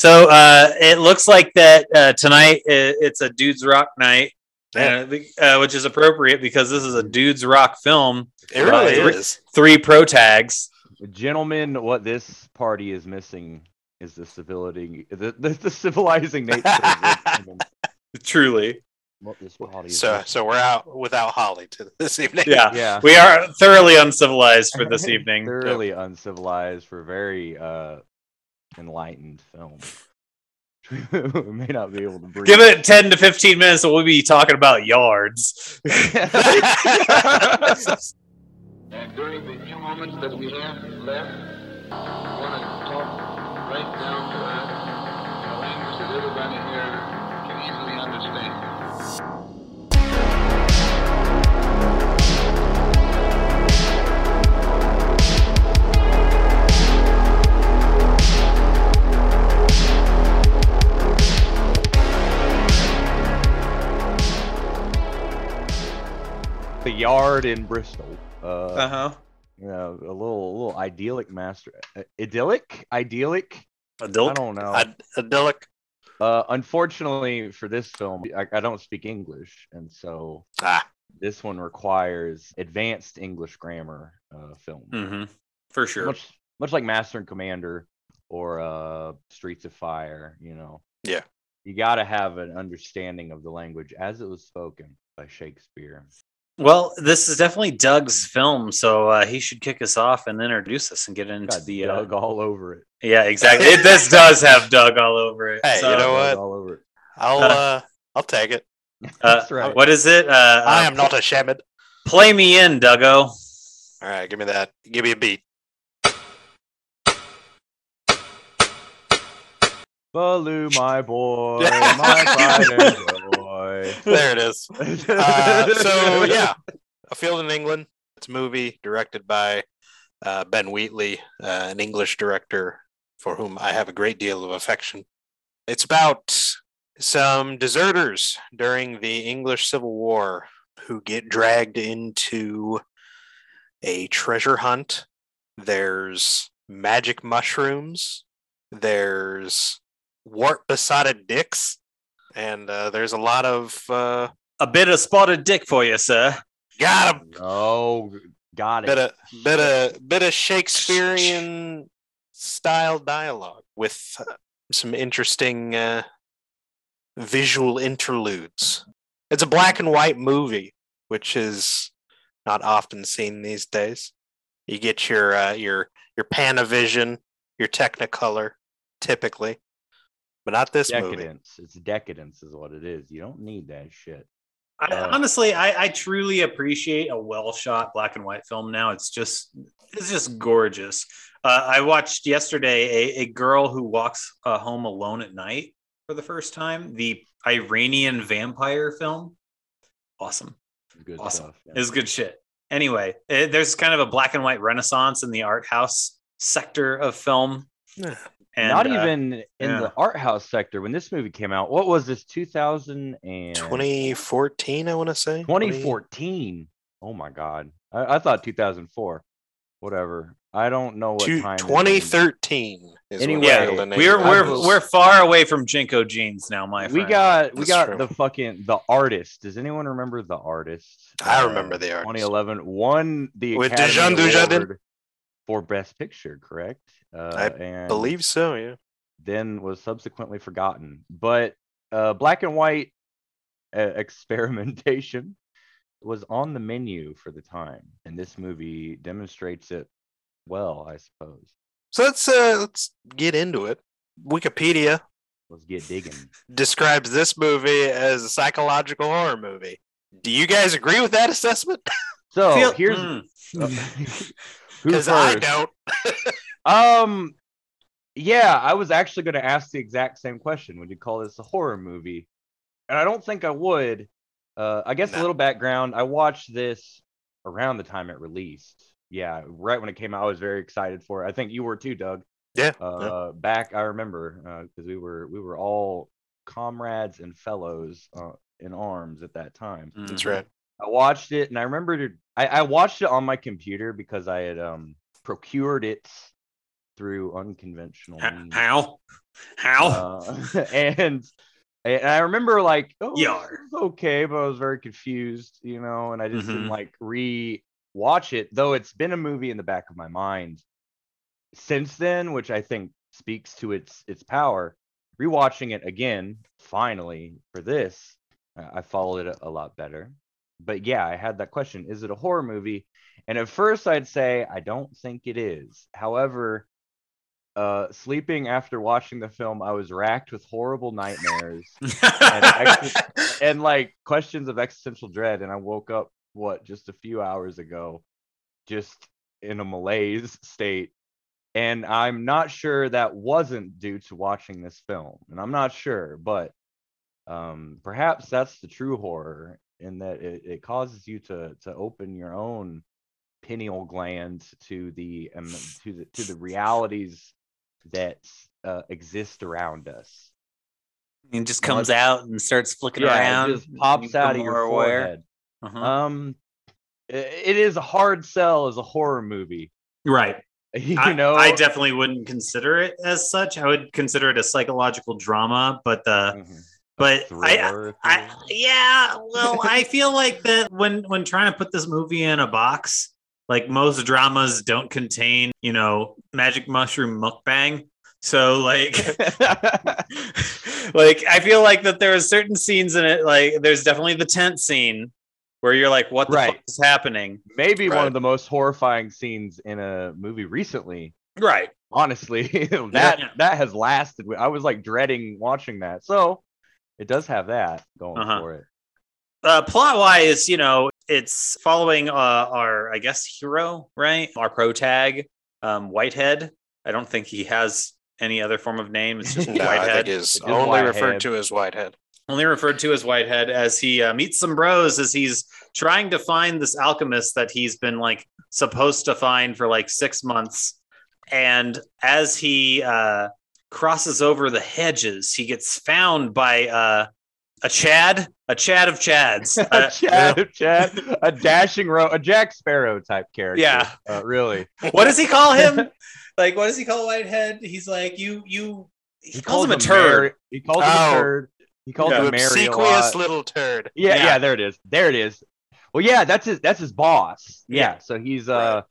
So uh, it looks like that uh, tonight it's a dudes rock night, Yeah. uh, uh, which is appropriate because this is a dudes rock film. It really Uh, is. Three pro tags. Gentlemen, what this party is missing is the civility, the, the, the civilizing nature. of this. Truly, what this party is So so we're out without Holly to this evening. yeah. yeah, We are thoroughly uncivilized for this evening. thoroughly uncivilized for very uh, enlightened film. we may not be able to breathe. Give it 10 to 15 minutes and we'll be talking about yards. And during the few moments that we have left, I want to talk right down to earth the yard in Bristol. Uh, Uh huh. you know, a little, a little idyllic master, uh, idyllic, idyllic. I don't know. Id- idyllic. Uh, unfortunately for this film, I, I don't speak English, and so Ah, this one requires advanced English grammar uh, film, Mm-hmm. For sure. much much like Master and Commander or uh, Streets of Fire. You know, Yeah. you got to have an understanding of the language as it was spoken by Shakespeare. Well, this is definitely Doug's film, so uh, he should kick us off and introduce us and get into Got the. Uh, Doug all over it. yeah, exactly. It, this does have Doug all over it. Hey, so, you know what? All over it. I'll Uh, uh, I'll take it. uh, That's right. What is it? Uh, I uh, am not ashamed. Play me in, Duggo. All right, give me that. Give me a beat. Baloo, my boy, my pride joy. There it is. Uh, so yeah, A Field in England. It's a movie directed by uh, Ben Wheatley, uh, an English director for whom I have a great deal of affection. It's about some deserters during the English Civil War who get dragged into a treasure hunt. There's magic mushrooms. There's wart besotted dicks. And uh, there's a lot of uh, A bit of spotted dick for you, sir. got 'em. Oh, got it. bit of bit of bit of Shakespearean style dialogue with uh, some interesting uh, visual interludes. It's a black and white movie, which is not often seen these days. You get your uh, your your Panavision, your Technicolor, typically, but not this movie. decadence. It's decadence, is what it is. You don't need that shit. I, Uh, honestly, I, I truly appreciate a well shot black and white film. Now it's just it's just gorgeous. Uh, I watched yesterday a, a girl who walks uh, home alone at night for the first time. The Iranian vampire film. Awesome. Good Awesome. stuff. yeah. It's good shit. Anyway, it, there's kind of a black and white renaissance in the art house sector of film. Yeah. And, Not uh, even in yeah. the art house sector when this movie came out. What was this? 2000 and 2014, I want to say. 2014. Oh my god. I, I thought 2004. Whatever. I don't know what Two- time. 2013 is Anyway, yeah, we're we're was- we're far away from JNCO jeans now, my We got we That's got true. the fucking the artist. Does anyone remember the artist? I remember The Artist. 2011 won the With Academy Jean Dujardin? Award for Best Picture, correct? Uh, I and believe so. Yeah. then was subsequently forgotten. But uh, black and white uh, experimentation was on the menu for the time, and this movie demonstrates it well, I suppose. So let's uh, let's get into it. Wikipedia Let's get digging. describes this movie as a psychological horror movie. Do you guys agree with that assessment? So Feel- here's Mm. who Because I don't. Um, yeah, I was actually going to ask the exact same question. Would you call this a horror movie? And I don't think I would. Uh, I guess a little background. I watched this around the time it released. Yeah, right when it came out, I was very excited for it. I think you were too, Doug. Yeah. Uh, back I remember because we were we were all comrades and fellows uh, in arms at that time. That's Mhm. right. I watched it and I remembered it, I, I watched it on my computer because I had um procured it through unconventional means. How? How? Uh, and and I remember like, oh, is okay, but I was very confused, you know, and I just didn't Mhm. like re-watch it, though it's been a movie in the back of my mind since then, which I think speaks to its its power. Rewatching it again, finally for this, I I followed it a, a lot better. But yeah, I had that question: Is it a horror movie? And at first, I'd say I don't think it is. However, uh, sleeping after watching the film, I was racked with horrible nightmares ex- and like questions of existential dread. And I woke up, what, just a few hours ago, just in a malaise state. And I'm not sure that wasn't due to watching this film. And I'm not sure, but um, perhaps that's the true horror in that it, it causes you to to open your own pineal gland to the um, to the to the realities that uh, exist around us. it just comes out and starts flicking Yeah, around. it just pops out of your forehead. Uh-huh. Um, i- it is a hard sell as a horror movie. right. You I, know, I definitely wouldn't consider it as such. I would consider it a psychological drama, but the Mhm. But I, thriller, I yeah, well, I feel like that when when trying to put this movie in a box, like most dramas don't contain, you know, magic mushroom mukbang. So like like I feel like that there are certain scenes in it, like there's definitely the tent scene where you're like, what the Right. fuck is happening? maybe one of the most horrifying scenes in a movie recently. Right. Honestly, that Yeah. that has lasted. I was like dreading watching that. So it does have that going Uh-huh. for it. uh, plot wise, you know, it's following uh, our, I guess, hero, right? Our pro tag, um, Whitehead. I don't think he has any other form of name. It's just No, I think Whitehead. is It's only Whitehead. referred to as Whitehead. Only referred to as Whitehead as he uh, meets some bros as he's trying to find this alchemist that he's been like supposed to find for like six months. And as he uh, crosses over the hedges, he gets found by uh, a Chad, a Chad of Chads. a Uh, Chad, Chad, a dashing row, a Jack Sparrow type character. Yeah. uh, really. what does he call him? like, what does he call Whitehead? He's like, you, you. He, calls, him a turd. Mary- he calls him Oh. a turd. He calls Yeah. him Mary a Obsequious little turd. Yeah, Yeah. yeah, there it is. There it is. Well, yeah, that's his that's his boss. Yeah, Yeah. so he's uh,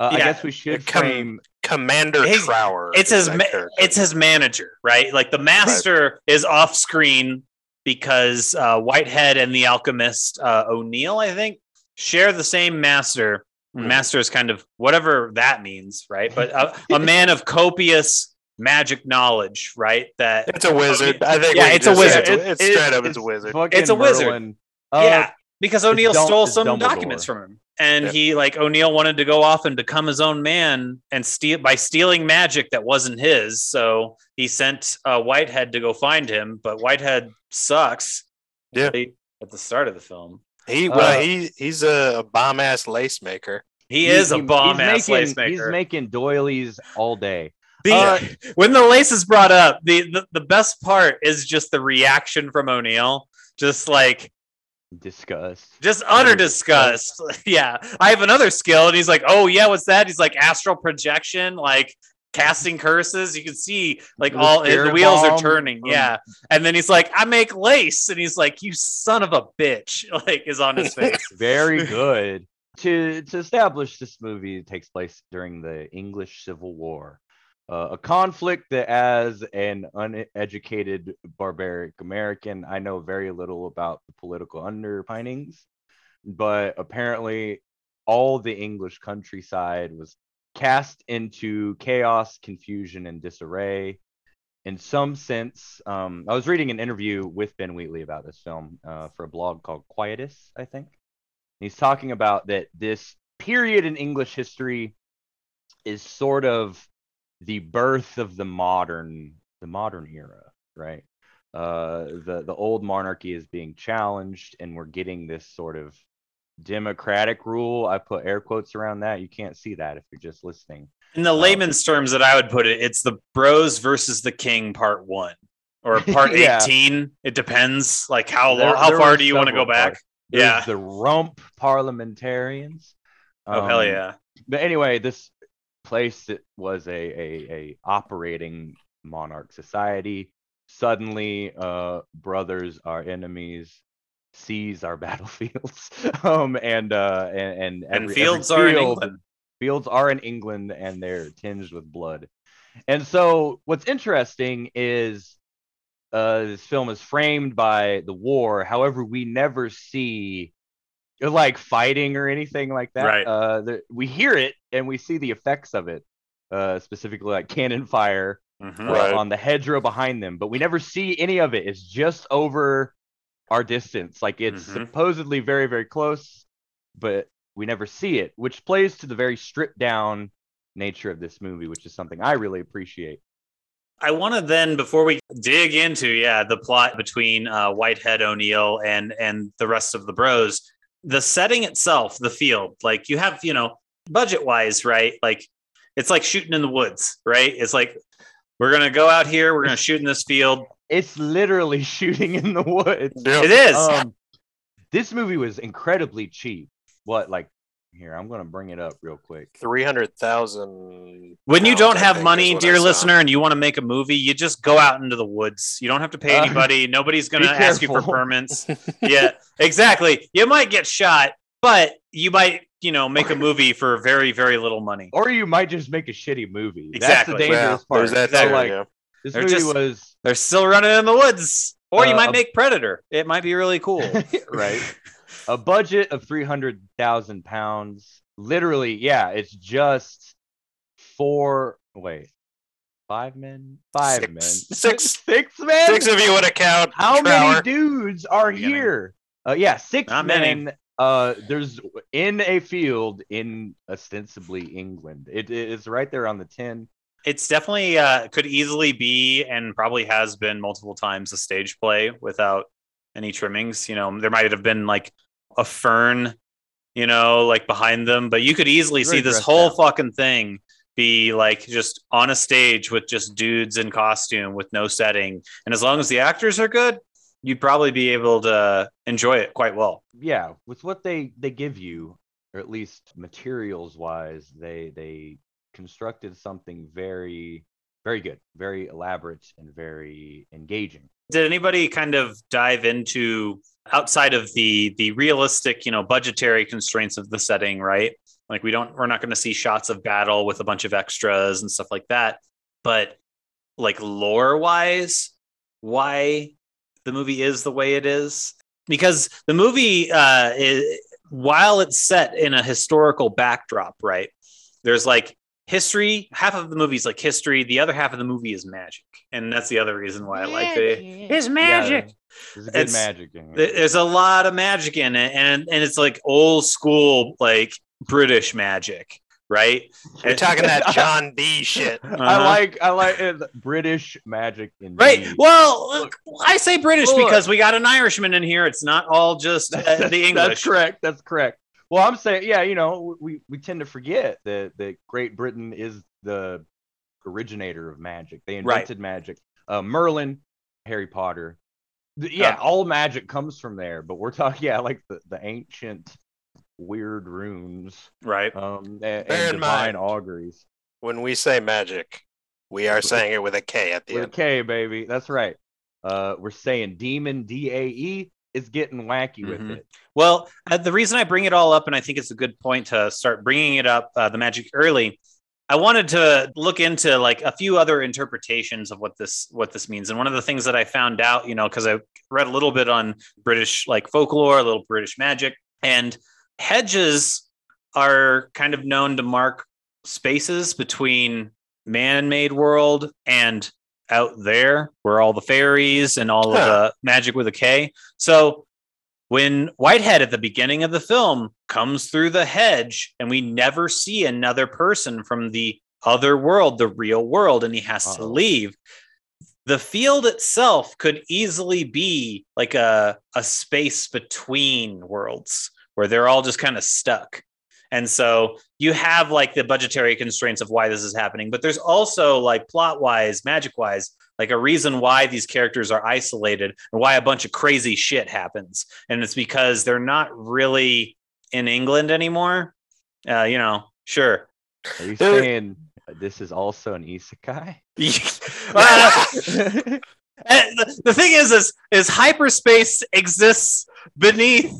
uh I guess we should Com- frame Commander He's- Trower. It's his, ma- it's his manager, right? Like the master is off screen because uh, Whitehead and the alchemist uh, O'Neill, I think, share the same master. Mhm. Master is kind of whatever that means, right? But a, a man of copious magic knowledge, right? That It's a wizard. I think. Yeah, it's a wizard. It's, It- it's it- straight up. It's a wizard. It's a wizard. Uh, yeah, because O'Neill stole some Dumbledore. documents from him, and Yeah. he like O'Neill wanted to go off and become his own man and steal by stealing magic that wasn't his. So he sent uh, Whitehead to go find him, but Whitehead sucks. Yeah. At the start of the film, He well, Uh, he he's a, bomb ass lace maker. he, is a bomb he's ass making, lace He's making doilies all day. The- Uh, when the lace is brought up, the, the the best part is just the reaction from O'Neill, just like Disgust. just utter disgust. yeah, I have another skill, and he's like, "Oh yeah, what's that?" He's like astral projection, like casting curses. You can see like The all the wheels are turning. from- Yeah, and then he's like, "I make lace," and he's like, "You son of a bitch!" Like is on his face. Very good. to to establish this movie takes place during the English Civil War, uh, a conflict that, as an uneducated barbaric American, I know very little about the political underpinnings, but apparently, all the English countryside was cast into chaos, confusion, and disarray. In some sense, um, I was reading an interview with Ben Wheatley about this film uh, for a blog called Quietus, I think. He's talking about that this period in English history is sort of the birth of the modern the modern era, right? Uh, the the old monarchy is being challenged, and we're getting this sort of democratic rule. I put air quotes around that. You can't see that if you're just listening. In the layman's terms that I would put it, it's the Bros versus the King Part One or Part Yeah. Eighteen. It depends, like how There- long, how far do you want to go back? Yeah. the rump parliamentarians. Oh hell Um, yeah! But anyway, this place that was a a, a operating monarch society. Suddenly uh brothers are enemies seas are battlefields um and uh and and, And fields every are in England. fields are in england and they're tinged with blood. And so what's interesting is uh this film is framed by the war. However we never see like fighting or anything like that Right. uh the, we hear it and we see the effects of it uh specifically like cannon fire Mhm. uh, Right. on the hedgerow behind them, but we never see any of it. It's just over our distance. Like it's Mhm. supposedly very, very close, but we never see it, which plays to the very stripped down nature of this movie, which is something I really appreciate. I want to then, before we dig into yeah the plot between uh, Whitehead O'Neill and and the rest of the Bros, the setting itself, the field, like you have you know budget wise, right? Like it's like shooting in the woods, right? It's like we're gonna go out here, we're gonna shoot in this field. It's literally shooting in the woods. Yeah. It is. Um, this movie was incredibly cheap. What, like, here, I'm going to bring it up real quick. Three hundred thousand. when you don't have money, dear listener, and you want to make a movie, you just go out into the woods. You don't have to pay Uh, anybody. Nobody's going to ask you for careful. permits. yeah, exactly. You might get shot, but you might, you know, make a movie for very, very little money. Or you might just make a shitty movie. Exactly. That's the dangerous part. There's that So, too, like, yeah. this They're movie just- was They're still running in the woods. Or you Uh, might make Predator. It might be really cool. right. A budget of three hundred thousand pounds. Literally, yeah, it's just four. Wait, five men, five Six. men, Six. six men. Six of you would have count. How many dudes are Beginning. here? Uh, yeah, six Not men. many. Uh, there's in a field in ostensibly England. It is right there on the tin. it's definitely uh, could easily be and probably has been multiple times a stage play without any trimmings. You know, there might have been like a fern, you know, like behind them, but you could easily Very see this whole out. fucking thing be like just on a stage with just dudes in costume with no setting. And as long as the actors are good, you'd probably be able to enjoy it quite well. yeah with what they they give you or at least materials wise they they constructed something very very good very elaborate and very engaging did anybody kind of dive into outside of the the realistic you know budgetary constraints of the setting right? Like we don't we're not going to see shots of battle with a bunch of extras and stuff like that. But like lore wise why the movie is the way it is? Because the movie uh is, while it's set in a historical backdrop right there's like history half of the movie is like history the other half of the movie is magic and that's the other reason why i like it it's magic yeah, there's a good It's- magic in it. there's a lot of magic in it and and it's like old school like british magic right You're talking that John Dee shit. i Uh-huh. like i like it, british magic in right well look, i say british look. because we got an irishman in here it's not all just uh, the english That's correct. That's correct. Well, I'm saying, yeah, you know, we, we tend to forget that that Great Britain is the originator of magic. They Right. invented magic. Uh, Merlin, Harry Potter. The- yeah, Uh, all magic comes from there. But we're talking, yeah, like the, the ancient weird runes right um, and, Bear and divine mind- auguries. When we say magic, we are saying it with a K at the With a end. K, baby. That's right. Uh, we're saying demon, D A E, is getting wacky Mhm. with it. Well, uh, the reason I bring it all up, and I think it's a good point to start bringing it up, uh, the magic early. I wanted to look into like a few other interpretations of what this what this means, and one of the things that I found out, you know, because I read a little bit on British like folklore, a little British magic, and hedges are kind of known to mark spaces between man-made world and out there where all the fairies and all of the magic with a K. So when Whitehead at the beginning of the film comes through the hedge and we never see another person from the other world, the real world, and he has to Uh-oh. leave. The field itself could easily be like a, a space between worlds where they're all just kind of stuck. And so you have like the budgetary constraints of why this is happening, but there's also like plot wise, magic wise, like a reason why these characters are isolated and why a bunch of crazy shit happens. And it's because they're not really in England anymore. Uh, you know, sure, Are you There- saying this is also an isekai? Uh, and the, the thing is, is, is hyperspace exists beneath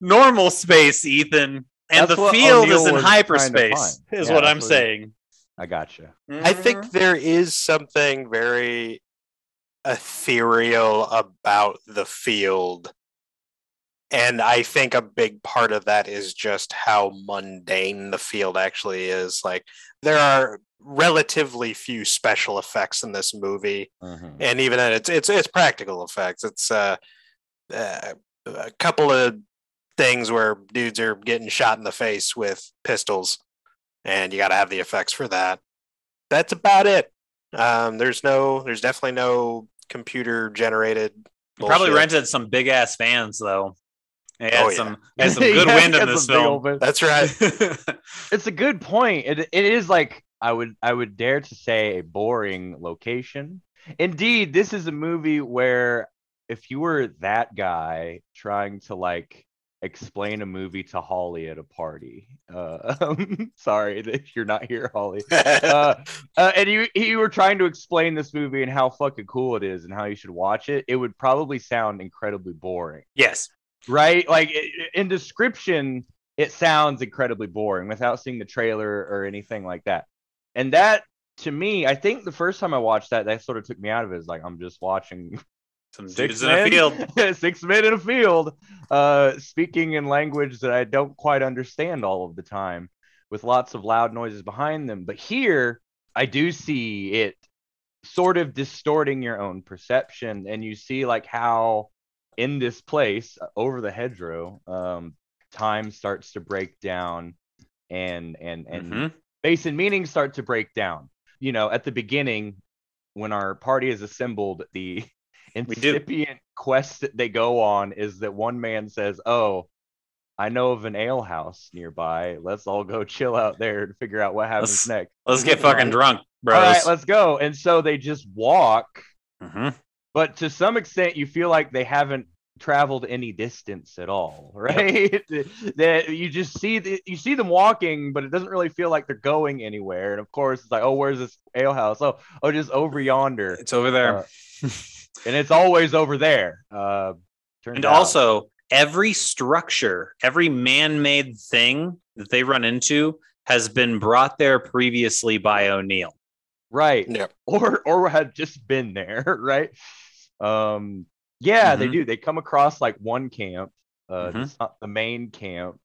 normal space, Ethan, and That's the field O'Neill is in was trying to hyperspace. Is Yeah, what I'm what saying. I gotcha. I think there is something very ethereal about the field. And I think a big part of that is just how mundane the field actually is. Like, there are relatively few special effects in this movie. Mhm. and even then it's it's it's practical effects it's uh, uh a couple of things where dudes are getting shot in the face with pistols and you got to have the effects for that that's about it um there's no there's definitely no computer generated probably rented some big ass fans though. It had Oh, yeah. some had some good Yeah, wind in it's a this film. that's right It's a good point. It it is like I would I would dare to say a boring location. Indeed, this is a movie where if you were that guy trying to like explain a movie to Holly at a party, uh, sorry that you're not here, Holly. Uh, uh, and you you were trying to explain this movie and how fucking cool it is and how you should watch it, it would probably sound incredibly boring yes. right? Like in description, it sounds incredibly boring without seeing the trailer or anything like that. And that, to me, I think the first time I watched that, that sort of took me out of it. It's like I'm just watching Some six dudes in a men, field. six men in a field, uh, speaking in language that I don't quite understand all of the time, with lots of loud noises behind them. But here, I do see it sort of distorting your own perception, and you see like how in this place uh, over the hedgerow, um, time starts to break down, and and and Mhm. space and meaning start to break down. You know, at the beginning, when our party is assembled, the. Incipient quest that they go on is that one man says, "Oh, I know of an ale house nearby. Let's all go chill out there and figure out what happens Let's- next." Let's get fucking drunk, bros. All right, let's go. And so they just walk, Mhm. but to some extent, you feel like they haven't traveled any distance at all, right? that you just see the, you see them walking, but it doesn't really feel like they're going anywhere. And of course, it's like, oh, where's this ale house? Oh, oh, just over yonder, It's over there. Uh, and it's always over there. Uh, and out. also, every structure, every man-made thing that they run into has been brought there previously by O'Neill. right, yeah or or had just been there, right? Um, yeah, they Mhm. do. They come across like one camp. Uh, Mhm. it's not the main camp.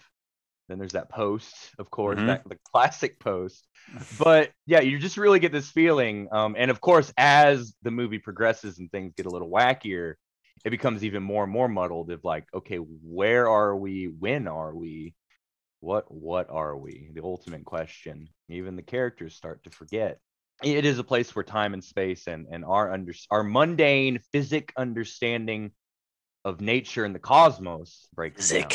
Then there's that post, of course, Mhm. that the classic post. But yeah, you just really get this feeling. Um, and of course, as the movie progresses and things get a little wackier, it becomes even more and more muddled. Of like, okay, where are we? When are we? What what are we? The ultimate question. Even the characters start to forget it is a place where time and space and and our under our mundane physic understanding of nature and the cosmos breaks down.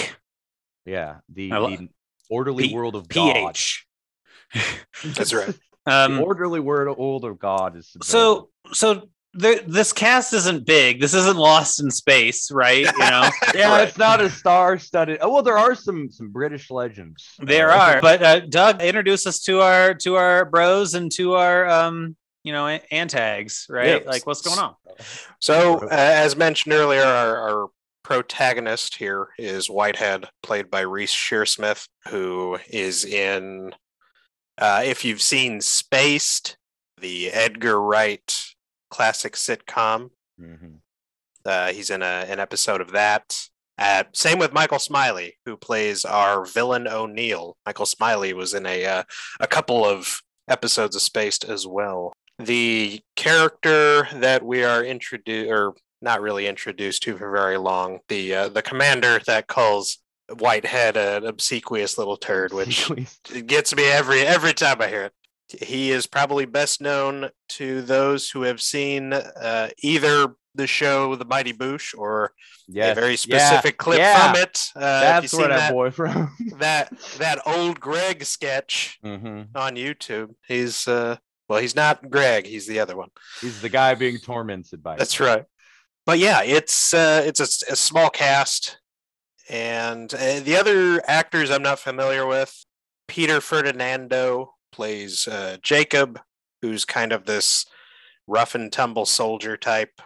Zik. Yeah, the, I lo- the orderly P- world of God. PH. that's right the Um, orderly world world of God is so so there, this cast isn't big. This isn't Lost in Space, right? You know, yeah, Right. it's not a star-studded. Oh well, there are some some British legends. there Uh, are. But uh, Doug, introduce us to our to our bros and to our um, you know, an- antags, right? Yeah. Like, what's going on? So, uh, as mentioned earlier, our, our protagonist here is Whitehead, played by Reece Shearsmith, who is in, uh, if you've seen Spaced, the Edgar Wright classic sitcom, Mhm. uh, he's in a, an episode of that. Uh, same with Michael Smiley, who plays our villain O'Neill. Michael Smiley was in a uh, a couple of episodes of Spaced as well. The character that we are introduced, or not really introduced to for very long, the uh, the commander that calls Whitehead an obsequious little turd, which gets me every every time I hear it. He is probably best known to those who have seen uh, either the show The Mighty Boosh or yes. a very yeah, specific clip yeah. from it. Uh, That's you've where seen that, boy from. that that old Gregg sketch hmm on YouTube, he's uh, well, he's not Gregg, he's the other one. He's the guy being tormented by. That's right. But yeah, it's uh, it's a, s- a small cast, and uh, the other actors I'm not familiar with. Peter Ferdinando plays uh, Jacob, who's kind of this rough and tumble soldier type.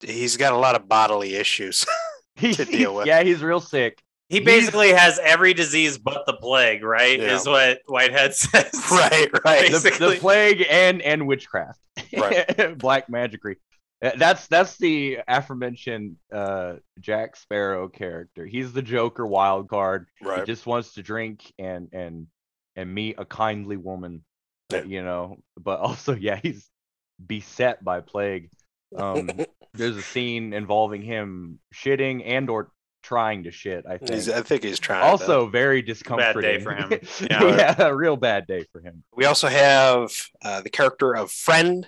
He's got a lot of bodily issues. To deal with. yeah, he's real sick. He He's- basically has every disease but the plague, right? Yeah. Is what Whitehead says. right, right. The, the plague and and witchcraft, Right. black magicry. Uh, That's that's the aforementioned uh, Jack Sparrow character. He's the Joker wild card. Right. He just wants to drink and and and meet a kindly woman, that, you know. But also, yeah, he's beset by plague. Um, there's a scene involving him shitting and or trying to shit. I think. He's, I think he's trying. to- also very discomforting. Bad day for him. yeah, Yeah. a real bad day for him. We also have uh, the character of Friend,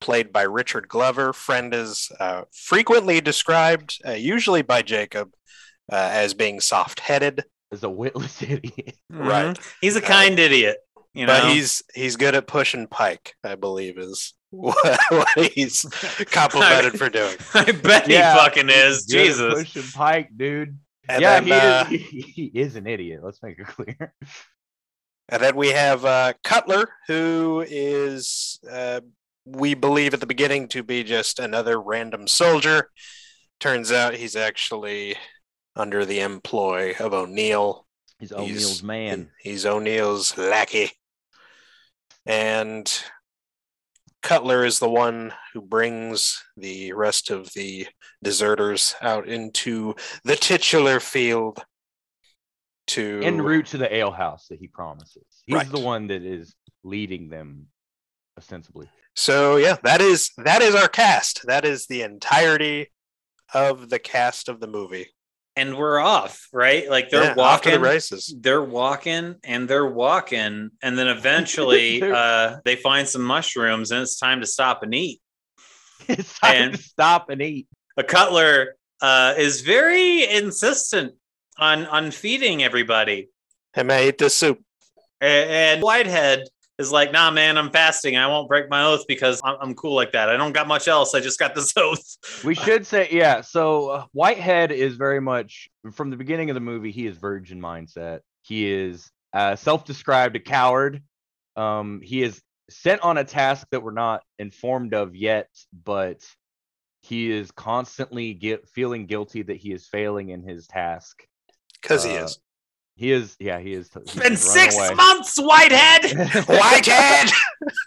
played by Richard Glover. Friend is uh, frequently described, uh, usually by Jacob, uh, as being soft-headed, Is a witless idiot. Right. Mhm. He's a kind idiot. You know, but he's he's good at pushing pike. I believe is what, what he's complimented for doing. I bet Yeah. he fucking is. Good at Jesus. pushing Pike, dude. And yeah, then, he, uh, is, he, he is an idiot. Let's make it clear. And then we have uh, Cutler, who is, uh, we believe at the beginning to be just another random soldier. Turns out he's actually under the employ of O'Neill. He's O'Neill's man. He's O'Neill's lackey. And Cutler is the one who brings the rest of the deserters out into the titular field to En route to the alehouse that he promises. He's Right. the one that is leading them, ostensibly. So yeah, that is that is our cast. That is the entirety of the cast of the movie. And we're off, right? Like they're Yeah, walking. the races. They're walking and they're walking, and then eventually They're- uh, they find some mushrooms, and it's time to stop and eat. It's time And- to stop and eat. a cutler uh, is very insistent on on feeding everybody Hey man, eat this soup. A- and whitehead is like nah man i'm fasting i won't break my oath because i'm, I'm cool like that i don't got much else i just got this oath We should say, yeah. So uh, Whitehead is very much from the beginning of the movie. He is virgin mindset. He is uh, self-described a coward. Um, he is sent on a task that we're not informed of yet, but he is constantly get, feeling guilty that he is failing in his task. Because he Uh, is. He is, yeah, he is. he's been six away. months whitehead Whitehead!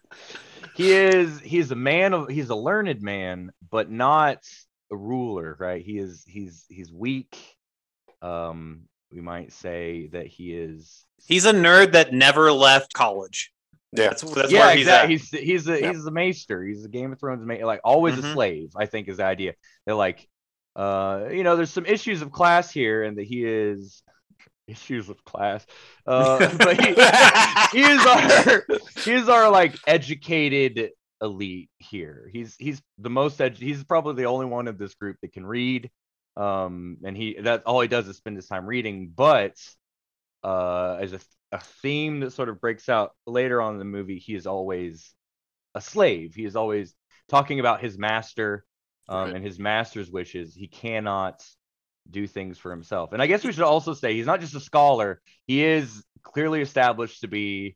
he is he's a man of he's a learned man but not a ruler right he is he's he's weak um we might say that he is he's a nerd that never left college Yeah. that's, that's yeah where he's exactly at he's he's a Yeah. he's a maester he's a game of thrones ma- like always a Mhm. slave i think is the idea they're like uh you know there's some issues of class here and that he is issues of class uh but he, he is our he is our like educated elite here. He's he's the most edu- he's probably the only one of this group that can read. Um and he that all he does is spend his time reading, but uh as a, a theme that sort of breaks out later on in the movie, he is always a slave. He is always talking about his master um Right. and his master's wishes. He cannot do things for himself. And I guess we should also say he's not just a scholar, he is clearly established to be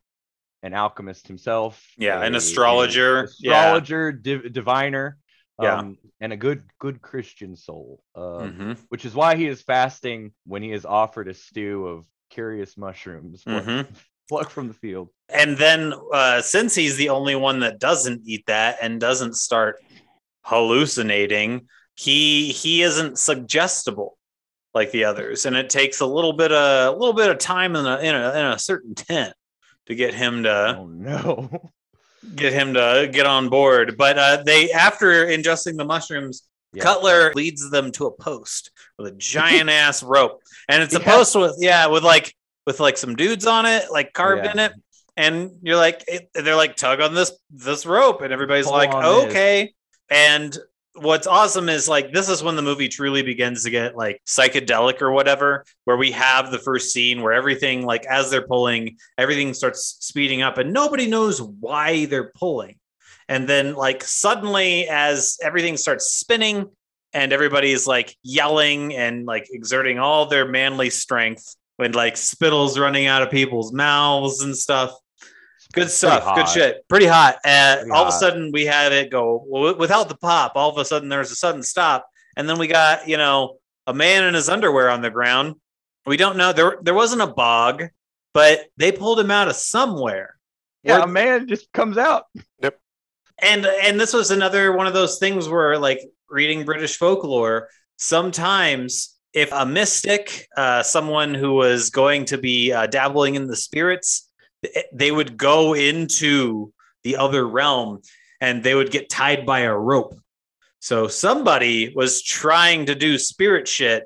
an alchemist himself. Yeah, an a- astrologer, an yeah. astrologer, div- diviner, Yeah. um, and a good good Christian soul. Uh, Mhm. Which is why he is fasting when he is offered a stew of curious mushrooms Mhm. plucked from the field. and then uh, since he's the only one that doesn't eat that and doesn't start hallucinating he he isn't suggestible like the others and it takes a little bit of a little bit of time in a in a, in a certain tent to get him to oh no! get him to get on board but uh, they after ingesting the mushrooms Yeah. Cutler leads them to a post with a giant ass rope, and it's a Yeah. post with yeah, with like with like some dudes on it, like carved Yeah. in it, and you're like, it, they're like tug on this this rope, and everybody's Pull like, this. okay. And what's awesome is like this is when the movie truly begins to get like psychedelic or whatever, where we have the first scene where everything like as they're pulling, everything starts speeding up, and nobody knows why they're pulling. And then, like, suddenly, as everything starts spinning and everybody's like yelling and like exerting all their manly strength, when like spittle's running out of people's mouths and stuff, Good Pretty stuff. Good shit. Pretty hot. Uh, Pretty all of a sudden, we had it go w- without the pop. All of a sudden, there's a sudden stop, and then we got you know a man in his underwear on the ground. We don't know there. There wasn't a bog, but they pulled him out of somewhere. Yeah, a man just comes out. Yep. And and this was another one of those things where like reading british folklore sometimes if a mystic uh, someone who was going to be uh, dabbling in the spirits th- they would go into the other realm and they would get tied by a rope so somebody was trying to do spirit shit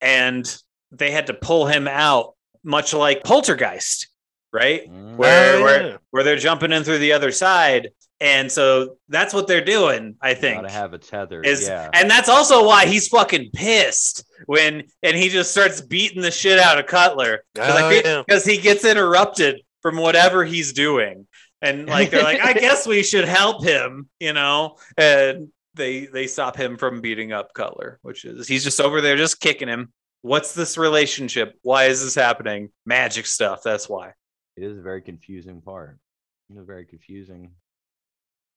and they had to pull him out much like poltergeist right where, Oh, where yeah. where they're jumping in through the other side. And so that's what they're doing, I think. Gotta have a tether. Is yeah. and that's also why he's fucking pissed when and he just starts beating the shit out of Cutler Oh, yeah. because he gets interrupted from whatever he's doing. And like they're like, I guess we should help him, you know. And they they stop him from beating up Cutler, which is he's just over there just kicking him. What's this relationship? Why is this happening? Magic stuff. That's why. It is a very confusing part. It's very confusing.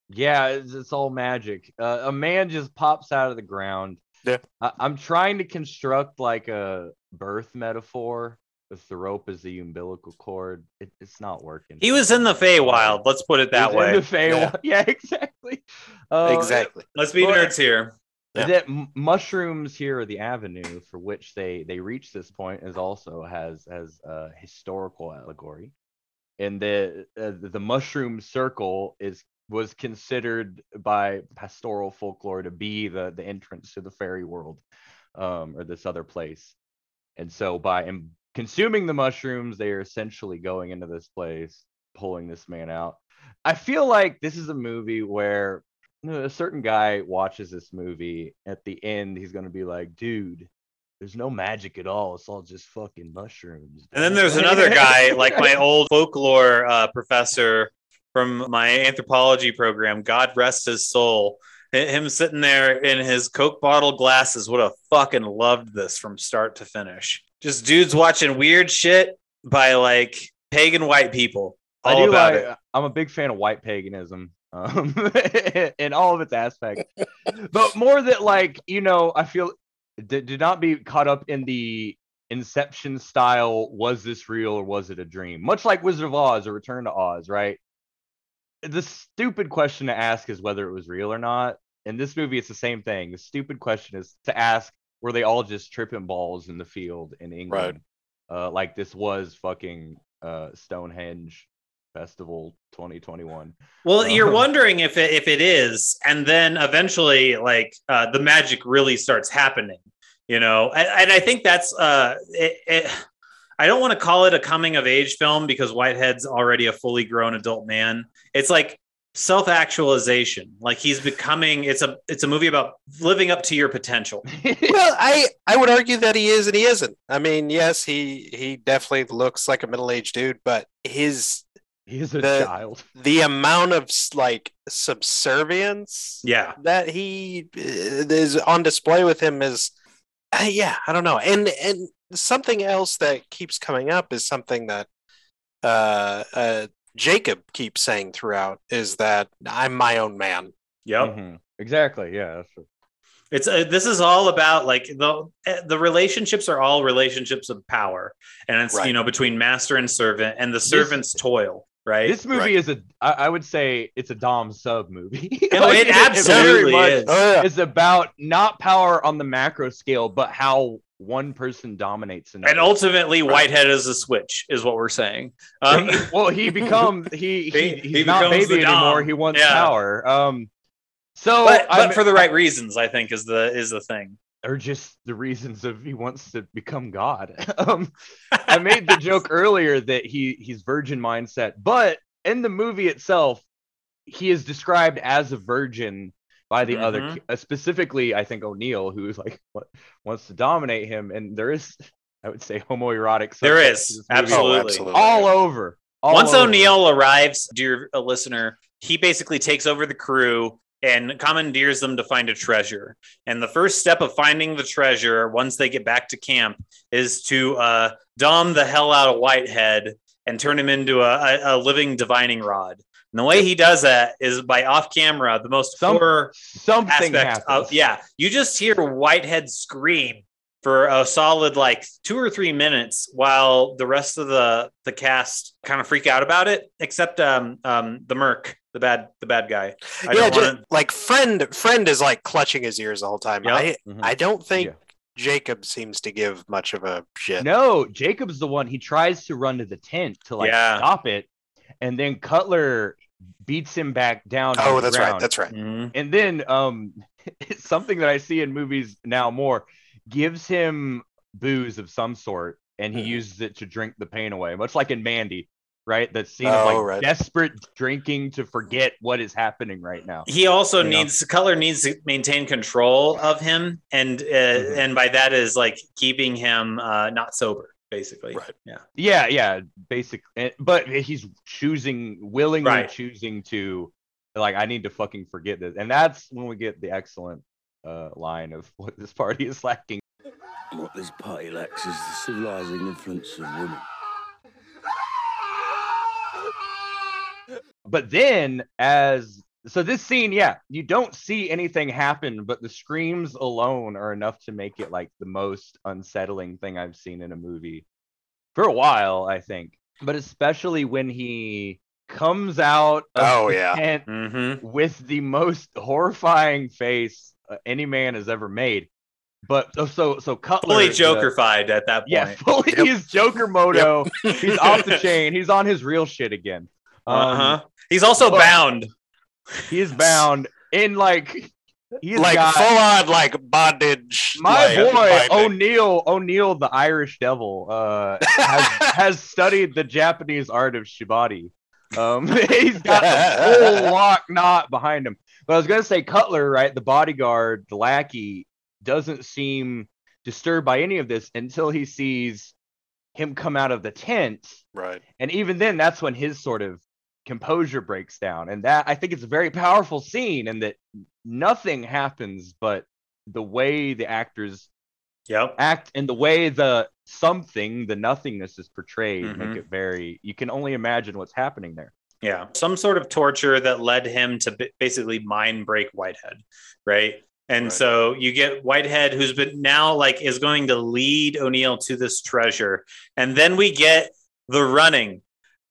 Yeah, it's, it's all magic. Uh, a man just pops out of the ground. Yeah. I, I'm trying to construct like a birth metaphor with the rope is the umbilical cord. It, it's not working. He was in the Feywild. Let's put it He that was in way. the Feywild. Yeah. exactly. Uh, exactly. Let's be Well, nerds here. Yeah. That mushrooms here are the avenue for which they they reach this point is also has has a historical allegory, and the uh, the mushroom circle is was considered by pastoral folklore to be the the entrance to the fairy world, um, or this other place, and so by im- consuming the mushrooms, they are essentially going into this place, pulling this man out. I feel like this is a movie where a certain guy watches this movie at the end he's going to be like dude there's no magic at all it's all just fucking mushrooms And then there's another guy, like my old folklore uh, professor from my anthropology program. God rest his soul. Him sitting there in his Coke bottle glasses would have fucking loved this from start to finish. Just dudes watching weird shit by like pagan white people. I All do about like, it. i'm a big fan of white paganism um in all of its aspects. But more that like you know i feel do not be caught up in the inception style was this real or was it a dream? Much like wizard of oz or return to oz right? The stupid question to ask is whether it was real or not. In this movie it's the same thing. The stupid question is to ask were they all just tripping balls in the field in england uh like this was fucking uh stonehenge festival 2021 Well, you're Uh-huh. wondering if it, if it is, and then eventually, like uh, the magic really starts happening, you know. And, and I think that's uh, it, it, I don't want to call it a coming of age film because Whitehead's already a fully grown adult man. It's like self actualization. Like he's becoming. It's a it's a movie about living up to your potential. well, I I would argue that he is and he isn't. I mean, yes, he he definitely looks like a middle aged dude, but his he's a The- child the amount of like subservience Yeah, that he uh, is on display with him is uh, yeah i don't know and and something else that keeps coming up is something that uh, uh jacob keeps saying throughout is that i'm my own man yep. Mhm. exactly yeah that's. It's uh, this is all about like the eh, the relationships are all relationships of power, and it's Right. you know between master and servant, and the servant's toil, right? this movie Right. is a I, I would say it's a dom sub movie No, it very absolutely much is. yeah is about not power on the macro scale but how one person dominates another and ultimately, Whitehead is a switch, is what we're saying. Um, well, he becomes he, he, He- he's he not baby anymore. He wants Yeah. power. Um, so but but for the right reasons, I think is the is the thing. or just the reasons of he wants to become God. um, I made the joke earlier that he he's virgin mindset, but in the movie itself, he is described as a virgin by the other, Mhm. uh, specifically I think O'Neill, who's like what wants to dominate him, and there is, I would say, homoerotic. There subtext is, to this movie absolutely. Oh, absolutely. all over. all Once over. O'Neill arrives, dear uh, listener, he basically takes over the crew and commandeers them to find a treasure. And the first step of finding the treasure, once they get back to camp, is to uh, dom the hell out of Whitehead and turn him into a, a, a living divining rod. And the way he does that is by off camera, the most Some- horror Something aspect happens. of yeah. You just hear Whitehead scream for a solid like two or three minutes while the rest of the the cast kind of freak out about it, except um um the Merc, the bad the bad guy. I yeah, just, wanna- like friend friend is like clutching his ears the whole time. Yep. I Mhm. I don't think Yeah. Jacob seems to give much of a shit. No, Jacob's the one. He tries to run to the tent to like Yeah. stop it, and then Cutler beats him back down. Oh, the that's right. That's right. Mhm. and then um something that I see in movies now more gives him booze of some sort and he Mhm. uses it to drink the pain away, much like in Mandy, right? That scene Oh, of like right. desperate drinking to forget what is happening right now. He also You know? needs Cutler needs to maintain control of him, and uh, Mhm. and by that is like keeping him uh, not sober, basically. Right. Yeah. Yeah, yeah, basic eh, but he's choosing willingly Right. choosing to like I need to fucking forget this. And that's when we get the excellent uh line of what this party is lacking. What this party lacks is the civilizing influence of women. but then as so this scene yeah you don't see anything happen but the screams alone are enough to make it like the most unsettling thing i've seen in a movie for a while i think but especially when he comes out of Oh, the yeah. tent Mm-hmm. with the most horrifying face uh, any man has ever made but oh, so so Cutler Fully Jokerfied at that point. yeah fully Yep. he's Joker moto he's off the chain he's on his real shit again um, uh-huh. He's also but- bound. He is bound in like he's like got full on like bondage. my like, boy. O'Neill O'Neill the Irish devil uh has, has studied the Japanese art of shibari. Um he's got the full lock knot behind him. But I was gonna say Cutler, right? The bodyguard, the lackey, doesn't seem disturbed by any of this until he sees him come out of the tent right. and even then that's when his sort of composure breaks down and that i think it's a very powerful scene and that nothing happens but the way the actors Yep. act and the way the something the nothingness is portrayed Mhm. make it very you can only imagine what's happening there Yeah. Some sort of torture that led him to basically mind break Whitehead, right? And Right. so you get Whitehead, who's been now like is going to lead O'Neill to this treasure. And then we get the running.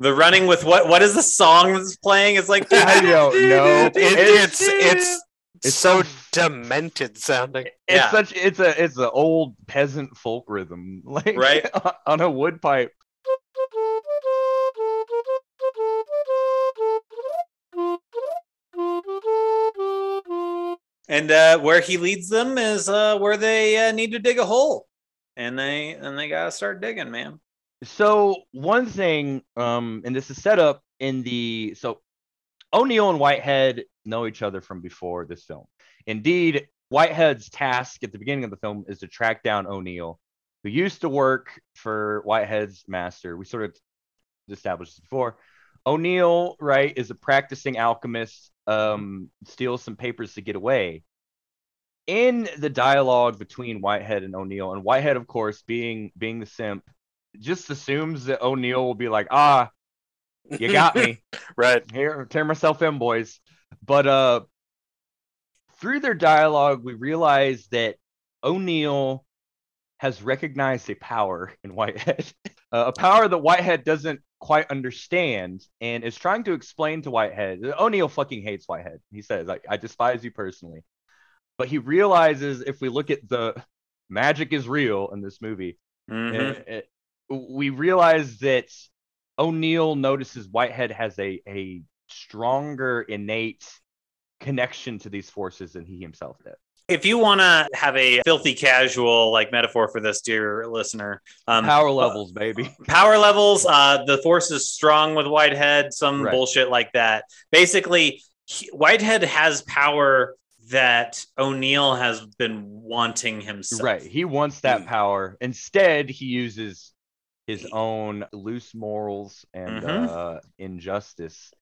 The running with what? What is the song that's playing? It's like I don't know. It, it's it's It's so some- demented sounding. it's Yeah. such it's a it's an old peasant folk rhythm like Right. on a wood pipe and uh, where he leads them is uh, where they uh, need to dig a hole, and they and they gotta start digging, man. So one thing, um, and this is set up in the so O'Neill and Whitehead know each other from before this film. Indeed, Whitehead's task at the beginning of the film is to track down O'Neill, who used to work for Whitehead's master. We sort of established this before. O'Neill, right, is a practicing alchemist, um, steals some papers to get away. In the dialogue between Whitehead and O'Neill, and Whitehead, of course, being being the simp, just assumes that O'Neill will be like, ah, you got me. Right. Here, turn myself in, boys. But uh through their dialogue, we realize that O'Neill has recognized a power in Whitehead, uh, a power that Whitehead doesn't quite understand, and is trying to explain to Whitehead. O'Neill fucking hates Whitehead. He says, "Like I despise you personally," but he realizes if we look at the magic is real in this movie, Mhm. uh, uh, we realize that O'Neill notices Whitehead has a a stronger innate connection to these forces than he himself did. If you want to have a filthy casual like metaphor for this, dear listener, um, Power levels, baby. power levels uh the force is strong with whitehead some Right. bullshit like that basically he- whitehead has power that o'neill has been wanting himself Right. He wants that Mm. power. Instead, he uses his own loose morals and Mhm. uh, injustice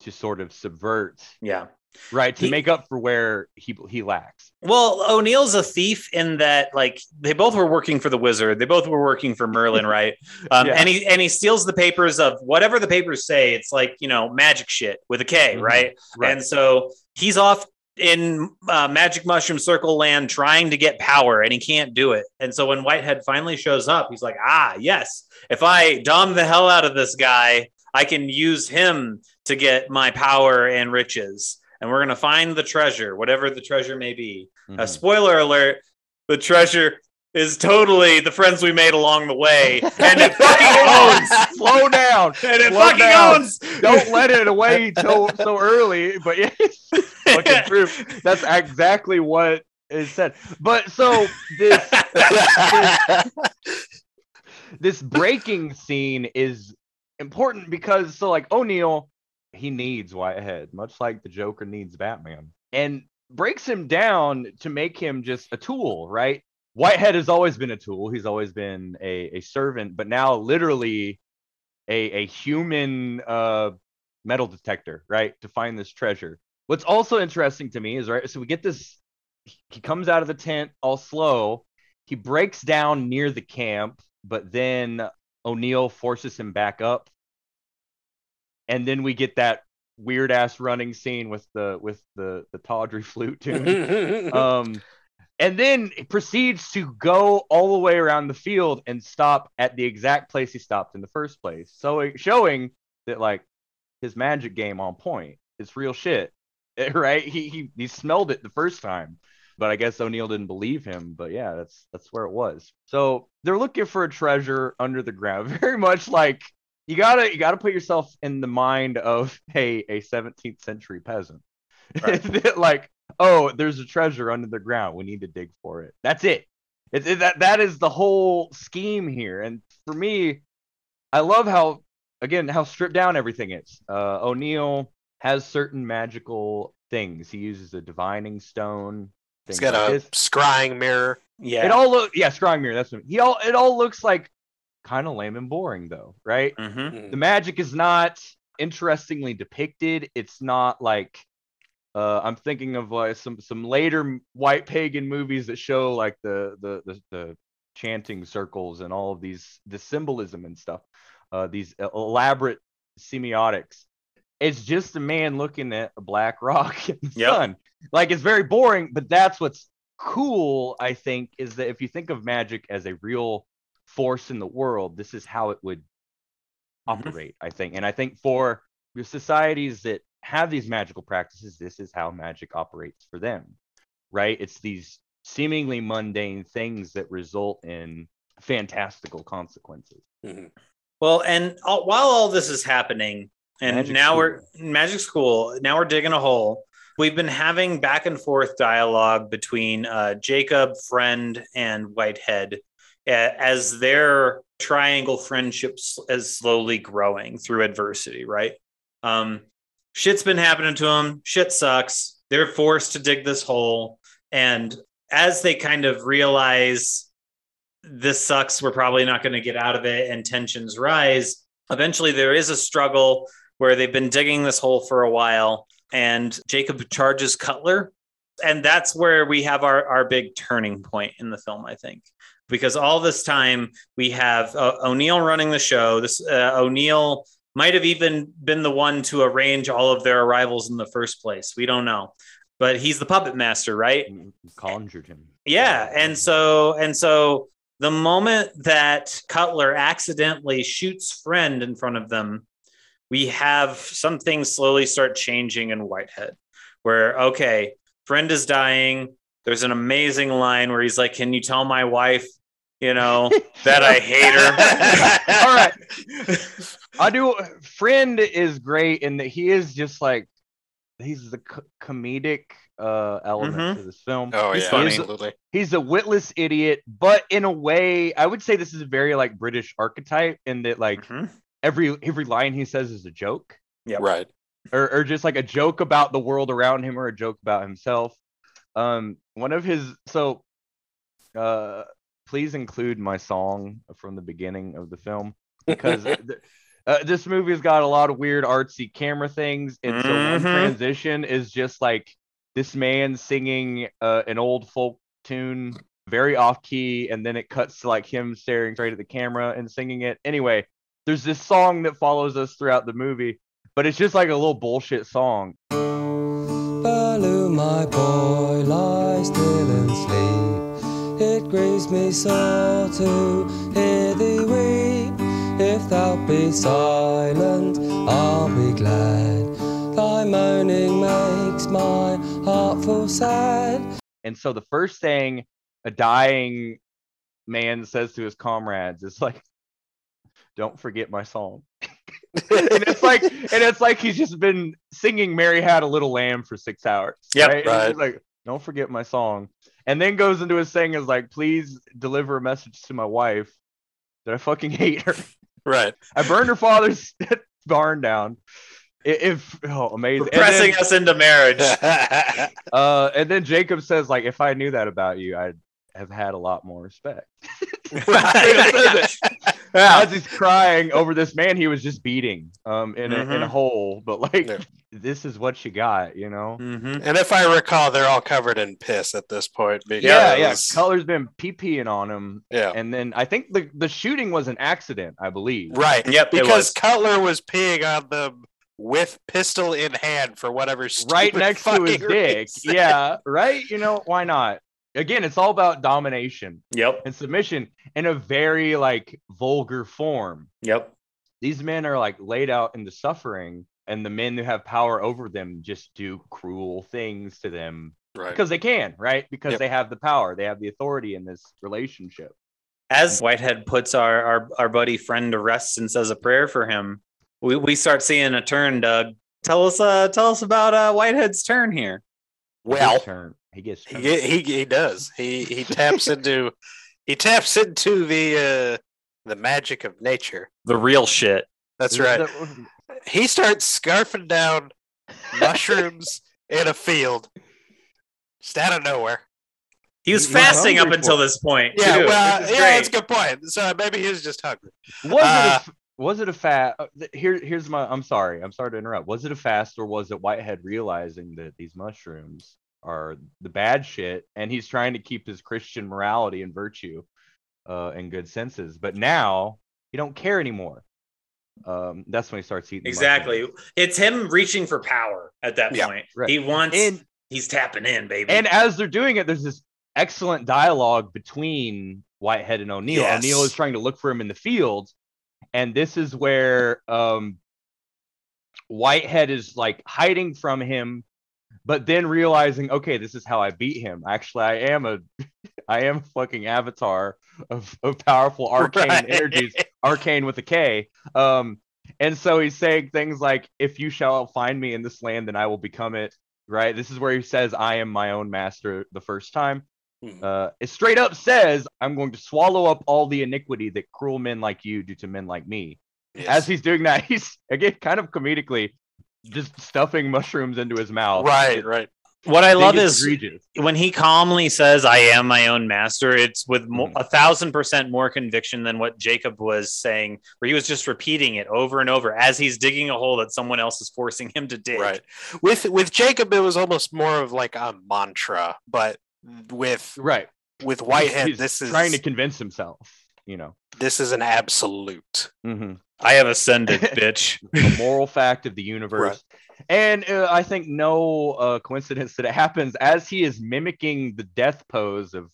to sort of subvert, Yeah. right, to He- make up for where he he lacks. Well, O'Neill's a thief in that, like, they both were working for the wizard. They both were working for Merlin, right? Um, Yeah. And he and he steals the papers of whatever the papers say. It's like you know magic shit with a K, Mhm. right? Right. And so he's off in uh, Magic Mushroom Circle land trying to get power, and he can't do it. And so when Whitehead finally shows up, he's like, "Ah, yes, if I dom the hell out of this guy, I can use him to get my power and riches." And we're gonna find the treasure, whatever the treasure may be. A Mhm. spoiler alert: the treasure is totally the friends we made along the way, and it fucking owns. Slow down. And it Slow fucking down. owns. Don't let it away so so early. But yeah, fucking true. That's exactly what is said. But so this this breaking scene is important because so like O'Neill, he needs Whitehead, much like the Joker needs Batman, and breaks him down to make him just a tool, right? Whitehead has always been a tool. He's always been a, a servant, but now literally a, a human uh, metal detector, right? To find this treasure. What's also interesting to me is right. So we get this. He comes out of the tent all slow. He breaks down near the camp, but then O'Neill forces him back up. And then we get that weird ass running scene with the with the the tawdry flute tune. um, and then it proceeds to go all the way around the field and stop at the exact place he stopped in the first place. So showing that like his magic game on point. It's real shit, right? He he he smelled it the first time, but I guess O'Neill didn't believe him. But yeah, that's that's where it was. So they're looking for a treasure under the ground, very much like you gotta you gotta put yourself in the mind of a a 17th century peasant. like oh, there's a treasure under the ground. We need to dig for it. That's it. It's it, that that is the whole scheme here. And for me, I love how again how stripped down everything is. Uh, O'Neill has certain magical things. He uses a divining stone. He's things got like a this. scrying mirror. Yeah. It all look yeah, scrying mirror. That's what he all. It all looks like kind of lame and boring though, right? Mhm. the magic is not interestingly depicted. It's not like uh, I'm thinking of like some some later white pagan movies that show like the the the, the chanting circles and all of these the symbolism and stuff. Uh, these elaborate semiotics. It's just a man looking at a black rock in the Yep. sun. Like it's very boring, but that's what's cool. I think is that if you think of magic as a real force in the world, this is how it would Mhm. operate, I think. And I think for the societies that have these magical practices, this is how magic operates for them, right? It's these seemingly mundane things that result in fantastical consequences. Mhm. Well, and all, while all this is happening, and Magic now school. we're magic school. Now we're digging a hole. We've been having back and forth dialogue between uh, Jacob, friend, and Whitehead uh, as their triangle friendship is slowly growing through adversity. Right? Um, shit's been happening to them. Shit sucks. They're forced to dig this hole, and as they kind of realize this sucks, we're probably not going to get out of it, and tensions rise. Eventually there is a struggle where they've been digging this hole for a while and jacob charges cutler. And that's where we have our, our big turning point in the film i think. Because all this time we have uh, o'neill running the show. This uh, o'neill might have even been the one to arrange all of their arrivals in the first place we don't know but he's the puppet master right mm, You Conjured him. yeah, and so and so the moment that Cutler accidentally shoots friend in front of them, we have some things slowly start changing in Whitehead. Where okay, friend is dying. There's an amazing line where he's like, "Can you tell my wife, you know, that I hate her?" All right. I do. Friend is great in that he is just like he's the co- comedic uh element Mhm. to this film. Oh He's yeah, funny. absolutely. He's a witless idiot, but in a way, I would say this is a very like British archetype in that like Mhm. every every line he says is a joke. Yeah, Right. or, or just like a joke about the world around him or a joke about himself. Um, one of his so uh please include my song from the beginning of the film because th- Uh, this movie's got a lot of weird artsy camera things, and so one Mhm. transition is just like this man singing uh, an old folk tune, very off key, and then it cuts to like him staring straight at the camera and singing it. Anyway, there's this song that follows us throughout the movie, but it's just like a little bullshit song. Baloo, grieves me sore to hear thee weep. If thou be silent, I'll be glad. Thy moaning makes my heart full sad. And so the first thing a dying man says to his comrades is like, "Don't forget my song." and it's like, and it's like he's just been singing "Mary Had a Little Lamb" for six hours. Yep, right. Right. like, "Don't forget my song," and then goes into his thing is like, "Please deliver a message to my wife that I fucking hate her. Right. I burned her father's barn down." I- If oh amazing, And then- pressing us into marriage. uh, and then Jacob says, like, if I knew that about you, I'd have had a lot more respect. right. As he's crying over this man he was just beating um in a in a Mhm. hole, but like Yeah. this is what you got, you know? Mm-hmm. and if I recall, they're all covered in piss at this point. Because, Yeah, yeah. Cutler's been pee-peeing on him. yeah. And then I think the, the shooting was an accident, I believe. Right. Yep, Because was. Cutler was peeing on them with pistol in hand for whatever Right next to his dick. reason. Yeah, right? You know, why not? Again, it's all about domination Yep. and submission in a very like vulgar form. Yep. these men are like laid out in the suffering and the men who have power over them just do cruel things to them Right. because they can right because Yep. they have the power they have the authority in this relationship As Whitehead puts our, our, our buddy friend to rest and says a prayer for him, we, we start seeing a turn, Doug. Tell us uh tell us about uh Whitehead's turn here. Well, turn he gets he, he he does. He he taps into he taps into the uh the magic of nature. The real shit. That's right. He starts scarfing down mushrooms in a field just out of nowhere. He was He- he's fasting up until this point. Yeah, too, well, which yeah, great. that's a good point. So maybe he was just hungry. was it Uh, a, f- was it a fast here here's my i'm sorry i'm sorry to interrupt was it a fast or was it whitehead realizing that these mushrooms are the bad shit and he's trying to keep his christian morality and virtue uh and good senses but now he don't care anymore um that's when he starts eating Exactly. It's him reaching for power at that Yeah, point. right. He wants And- he's tapping in, baby. And as they're doing it, there's this excellent dialogue between Whitehead and O'Neill. Yes. O'Neill is trying to look for him in the field, and this is where um, Whitehead is like hiding from him, but then realizing, okay, this is how I beat him. Actually, I am a, I am a fucking avatar of, of powerful arcane Right. energies, arcane with a K. Um, and so he's saying things like, "If you shall find me in this land, then I will become it." Right. This is where he says, "I am my own master." The first time, Mhm. uh, it straight up says, "I'm going to swallow up all the iniquity that cruel men like you do to men like me." Yes. As he's doing that, he's again kind of comedically just stuffing mushrooms into his mouth. right, right. what I think love is egregious. when he calmly says, "I am my own master." It's with mo- Mhm. a thousand percent more conviction than what Jacob was saying, where he was just repeating it over and over as he's digging a hole that someone else is forcing him to dig. Right. With with Jacob, it was almost more of like a mantra, but with right. with Whitehead, He's this is trying to convince himself. You know. this is an absolute. hmm I have ascended, bitch. the moral fact of the universe. And uh, I think no uh, coincidence that it happens as he is mimicking the death pose of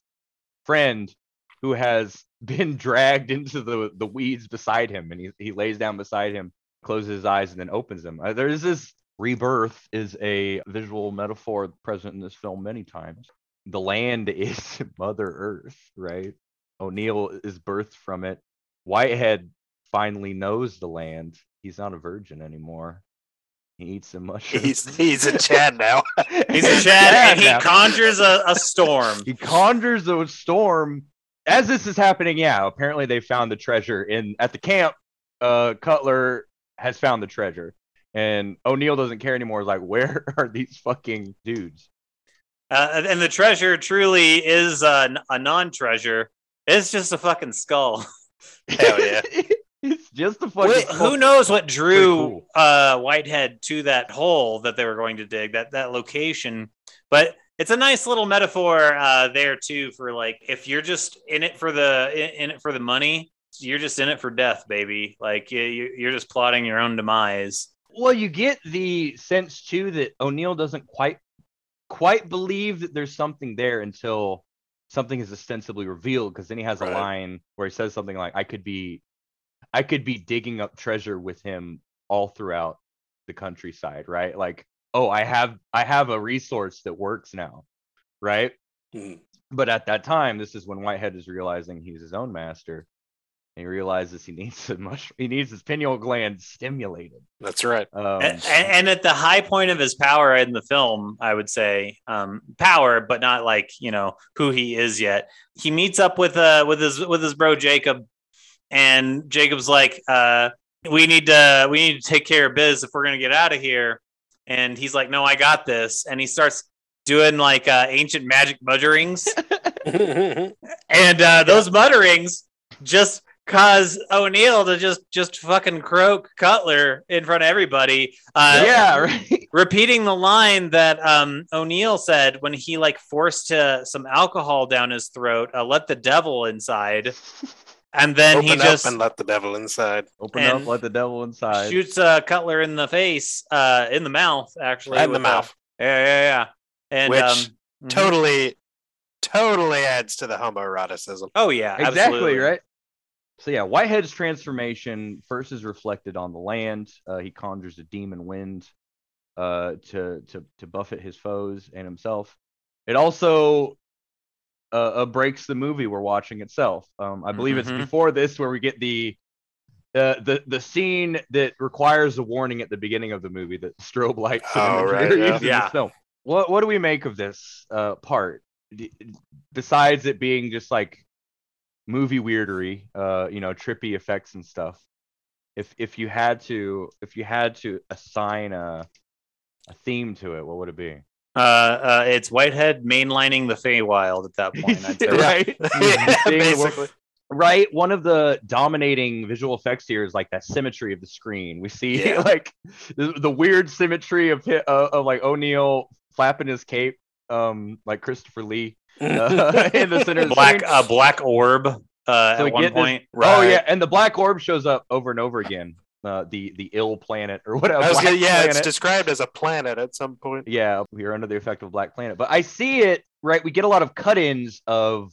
friend who has been dragged into the, the weeds beside him, and he, he lays down beside him, closes his eyes, and then opens them. Uh, there's this rebirth is a visual metaphor present in this film many times. The land is Mother Earth, right? O'Neill is birthed from it. Whitehead finally knows the land. He's not a virgin anymore. He eats some mushrooms. He's he's a Chad now. He's a Chad, and he now. conjures a, a storm. he conjures a storm. As this is happening, yeah, apparently they found the treasure in at the camp. Uh, Cutler has found the treasure, and O'Neill doesn't care anymore. He's like, where are these fucking dudes? Uh, and the treasure truly is a, a non-treasure. It's just a fucking skull. Hell yeah. It's just a fucking. Wait, who knows what drew cool. uh, Whitehead to that hole that they were going to dig, that that location? But it's a nice little metaphor uh, there too for like if you're just in it for the in, in it for the money, you're just in it for death, baby. Like you, you- you're just plotting your own demise. Well, you get the sense too that O'Neill doesn't quite quite believe that there's something there until something is ostensibly revealed. Because then he has a line where he says something like, "I could be, I could be digging up treasure with him all throughout the countryside." Right? Like, oh, I have I have a resource that works now, right? Mhm. But at that time, this is when Whitehead is realizing he's his own master. And he realizes he needs a mush. He needs his pineal gland stimulated. That's right. Um, and, and at the high point of his power in the film, I would say um, power, but not like you know who he is yet. He meets up with uh with his with his bro Jacob, and Jacob's like, uh, "We need to we need to take care of biz if we're gonna get out of here." And he's like, "No, I got this." And he starts doing like uh, ancient magic mutterings, and uh, those mutterings just cause O'Neill to just just fucking croak Cutler in front of everybody. Uh, yeah, right. repeating the line that um, O'Neill said when he like forced uh, some alcohol down his throat, uh, "Let the devil inside," and then Open he up just and let the devil inside. Open And up, let the devil inside. shoots uh, Cutler in the face, uh, in the mouth, actually, Right in the with a- mouth. yeah, yeah, yeah. And Which um, mhm. Totally, totally adds to the homoeroticism. Oh yeah, exactly absolutely. right. So yeah, Whitehead's transformation first is reflected on the land. Uh, he conjures a demon wind uh, to to to buffet his foes and himself. It also uh, uh, breaks the movie we're watching itself. Um, I believe Mhm. it's before this where we get the. Uh, the the scene that requires a warning at the beginning of the movie that strobe lights Oh, right, yeah. Yeah. film. What what do we make of this uh, part? D- besides it being just like movie weirdery, uh, you know, trippy effects and stuff. If if you had to if you had to assign a a theme to it, what would it be? Uh, uh, it's Whitehead mainlining the Feywild at that point. Right? yeah, Seeing basically. right one of the dominating visual effects here is like that symmetry of the screen we see Yeah. like the, the weird symmetry of, hi- uh, of like o'neill flapping his cape um like christopher lee uh, in the center of the Black screen. uh, black orb uh, So at one get this- point. oh yeah and the black orb shows up over and over again uh the the ill planet or whatever was Black gonna, yeah, it's described as a planet at some point. yeah we are under the effect of black planet. But i see it right we get a lot of cut-ins of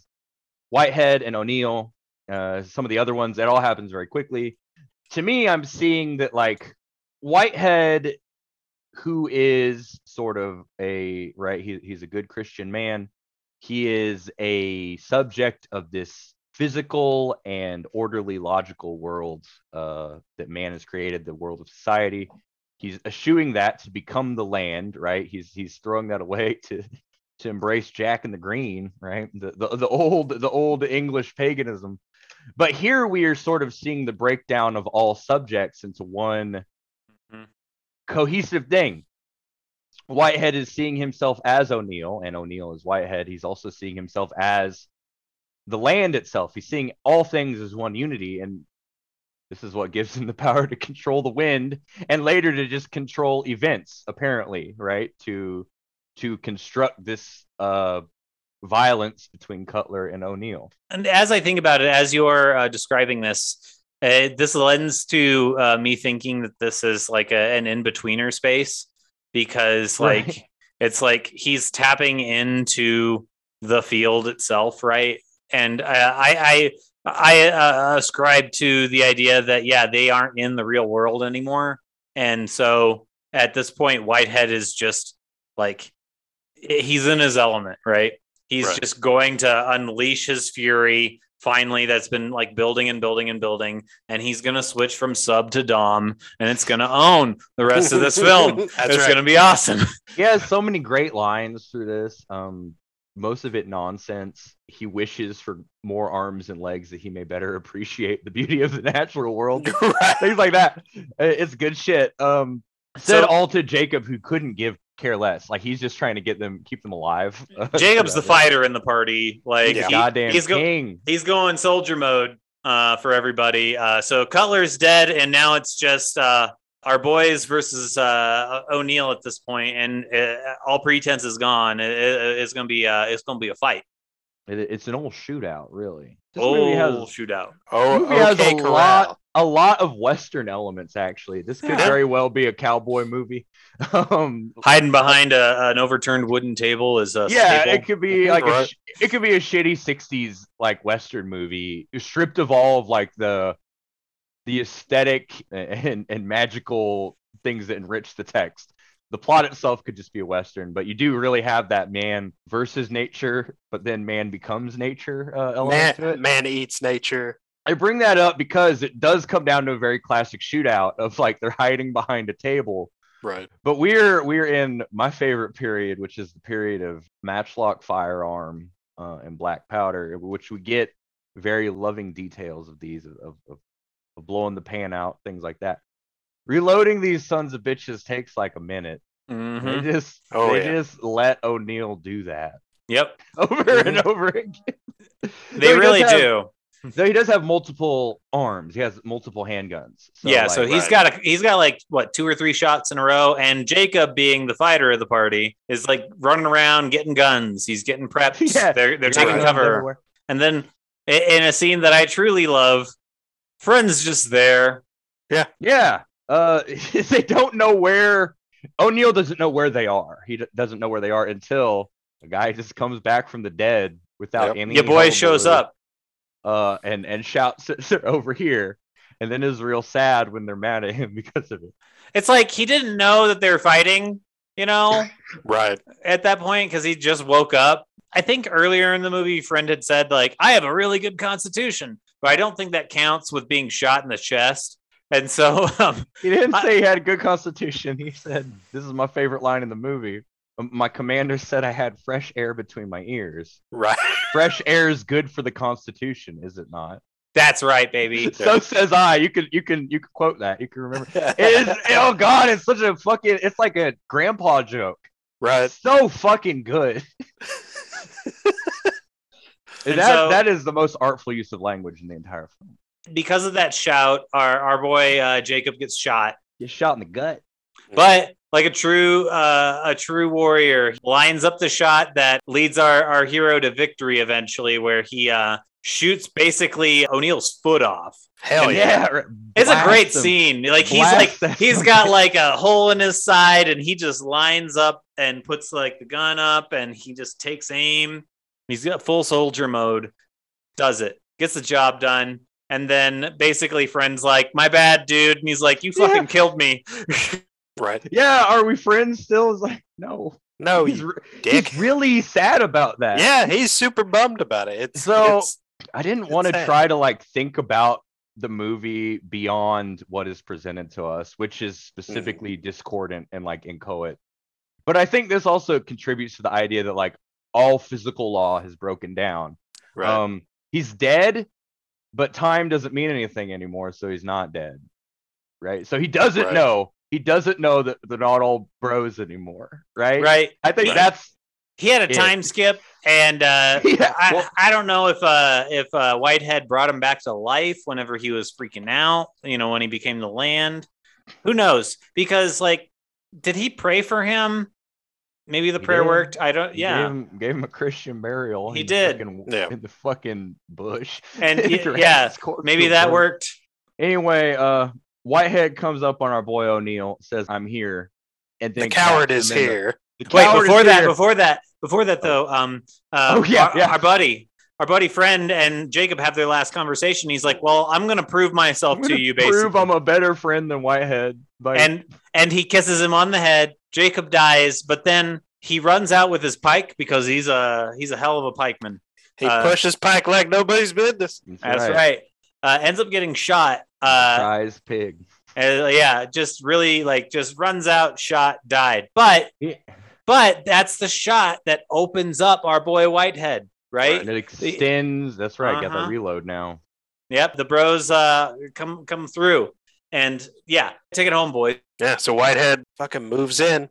whitehead and o'neill uh some of the other ones. That all happens very quickly. To me i'm seeing that like whitehead who is sort of a right he, he's a good christian man. He is a subject of this physical and orderly logical world uh, that man has created the world of society. He's eschewing that to become the land right? He's he's throwing that away to to embrace jack and the green right? The the, the old the old english paganism. But here we are sort of seeing the breakdown of all subjects into one Mhm. cohesive thing. Whitehead is seeing himself as o'neill and o'neill is whitehead. He's also seeing himself as the land itself he's seeing all things as one unity and this is what gives him the power to control the wind and later to just control events apparently right to to construct this uh violence between cutler and o'neill And as I think about it, as you're uh, describing this, uh, this lends to uh, me thinking that this is like a, an in betweener space because, like, Right. it's like he's tapping into the field itself, right? And uh, I, I, I uh, ascribe to the idea that yeah, they aren't in the real world anymore, and so at this point, Whitehead is just like he's in his element, right? He's Right. just going to unleash his fury finally that's been like building and building and building and he's going to switch from sub to dom and it's going to own the rest of this film That's it's right. going to be awesome he has so many great lines through this um most of it nonsense. He wishes for more arms and legs that he may better appreciate the beauty of the natural world. Things like that. It's good shit. Um said So- all to jacob who couldn't give care less. Like he's just trying to get them keep them alive. Jacob's the fighter in the party. Like Yeah. he- goddamn he's, go- he's going soldier mode uh, for everybody. Uh, so Cutler's dead, and now it's just uh, our boys versus uh, O'Neill at this point, and uh, all pretense is gone. It- it- it's gonna be uh, it's gonna be a fight. It, it's an old shootout, really. This Oh, movie has shootout. Oh, movie has okay, a corral. lot, a lot of Western elements. Actually, this could Yeah. very well be a cowboy movie. um, Hiding behind a, an overturned wooden table is a yeah, staple. it could be like Right. sh- it could be a shitty '60s like Western movie, stripped of all of like the the aesthetic and and magical things that enrich the text. The plot itself could just be a Western, but you do really have that man versus nature, but then man becomes nature uh, element to Man, it. man eats nature. I bring that up because it does come down to a very classic shootout of like they're hiding behind a table. Right. But we're we're in my favorite period, which is the period of matchlock firearm uh, and black powder, which we get very loving details of these of, of, of blowing the pan out, things like that. Reloading these sons of bitches takes like a minute. Mhm. They just Oh, they yeah. just let O'Neill do that Yep, over and over again. they does really have- do. Though he does have multiple arms. He has multiple handguns. yeah, so like- he's Right. got a he's got like what two or three shots in a row, and Jacob, being the fighter of the party, is like running around getting guns. He's getting prepped. Yeah, they're they're taking guns cover, and then in a scene that I truly love, friends just there. Yeah. Yeah. Uh, they don't know where O'Neill doesn't know where they are. He d- doesn't know where they are until a guy just comes back from the dead without Yep. any. Your boy shows up. Uh, and and shouts they're over here, and then is real sad when they're mad at him because of it. It's like he didn't know that they were fighting. You know, Right. at that point because he just woke up. I think earlier in the movie, friend had said like, "I have a really good constitution," but I don't think that counts with being shot in the chest. And so, um, He didn't I- say he had a good constitution. He said, "This is my favorite line in the movie." My commander said I had fresh air between my ears. Right. Fresh air is good for the constitution, is it not? that's right, baby. So says I. You can you can you can quote that. You can remember. It is oh god, it's such a fucking it's like a grandpa joke. right. So fucking good. And that so- that is the most artful use of language in the entire film. Because of that shout, our our boy uh, Jacob gets shot. Gets shot in the gut. But like a true uh, a true warrior, lines up the shot that leads our our hero to victory eventually, where he uh, shoots basically O'Neill's foot off. Hell yeah. right. It's a great him. scene. Like he's Blast like that he's son got like a hole in his side, and he just lines up and puts like the gun up, and he just takes aim. He's got full soldier mode. Does it? Gets the job done. And then basically, friends like, "My bad, dude," and he's like, "You fucking Yeah. killed me." Right. Yeah, are we friends still? Is like no. No, he's, re- dick. he's really sad about that. Yeah, he's super bummed about it. It's So- it's- I didn't want to try to like think about the movie beyond what is presented to us, which is specifically mm. discordant and like inchoate. But I think this also contributes to the idea that like all physical law has broken down. right. Um, he's dead, but time doesn't mean anything anymore, so he's not dead. Right. So he doesn't Right. know. He doesn't know that they're not all bros anymore. Right. right? I think Right. that's He had a Yeah. time skip, and uh, Yeah, I, I don't know if uh, if uh, Whitehead brought him back to life whenever he was freaking out. You know, when he became the land. Who knows? Because like, did he pray for him? Maybe the He prayer did. worked. I don't. Yeah. Gave him, gave him a Christian burial. He in the did. fucking- Yeah. In the fucking bush. And He y- dragged yeah, his corpse Maybe that bush. worked. Anyway, uh, Whitehead comes up on our boy O'Neill, says, "I'm here," and then the coward is him in the- here. the Wait, coward is before that, here. before that, before that though, um, uh, Oh, yeah, our, yeah. our buddy, our buddy friend, and Jacob have their last conversation. He's like, "Well, I'm gonna prove myself I'm to gonna you, prove basically." I'm a better friend than Whitehead. By and and he kisses him on the head. Jacob dies, but then he runs out with his pike because he's a he's a hell of a pikeman. He Uh, pushes Pike like nobody's business. That's right. Uh, ends up getting shot. Uh, Prize pig. uh, yeah, just really like just runs out, shot, died. But Yeah. but that's the shot that opens up our boy Whitehead, right? And it extends. That's right. Got Uh-huh. the reload now. Yep, the bros uh come come through, and yeah, take it home, boys. Yeah, so Whitehead fucking moves in,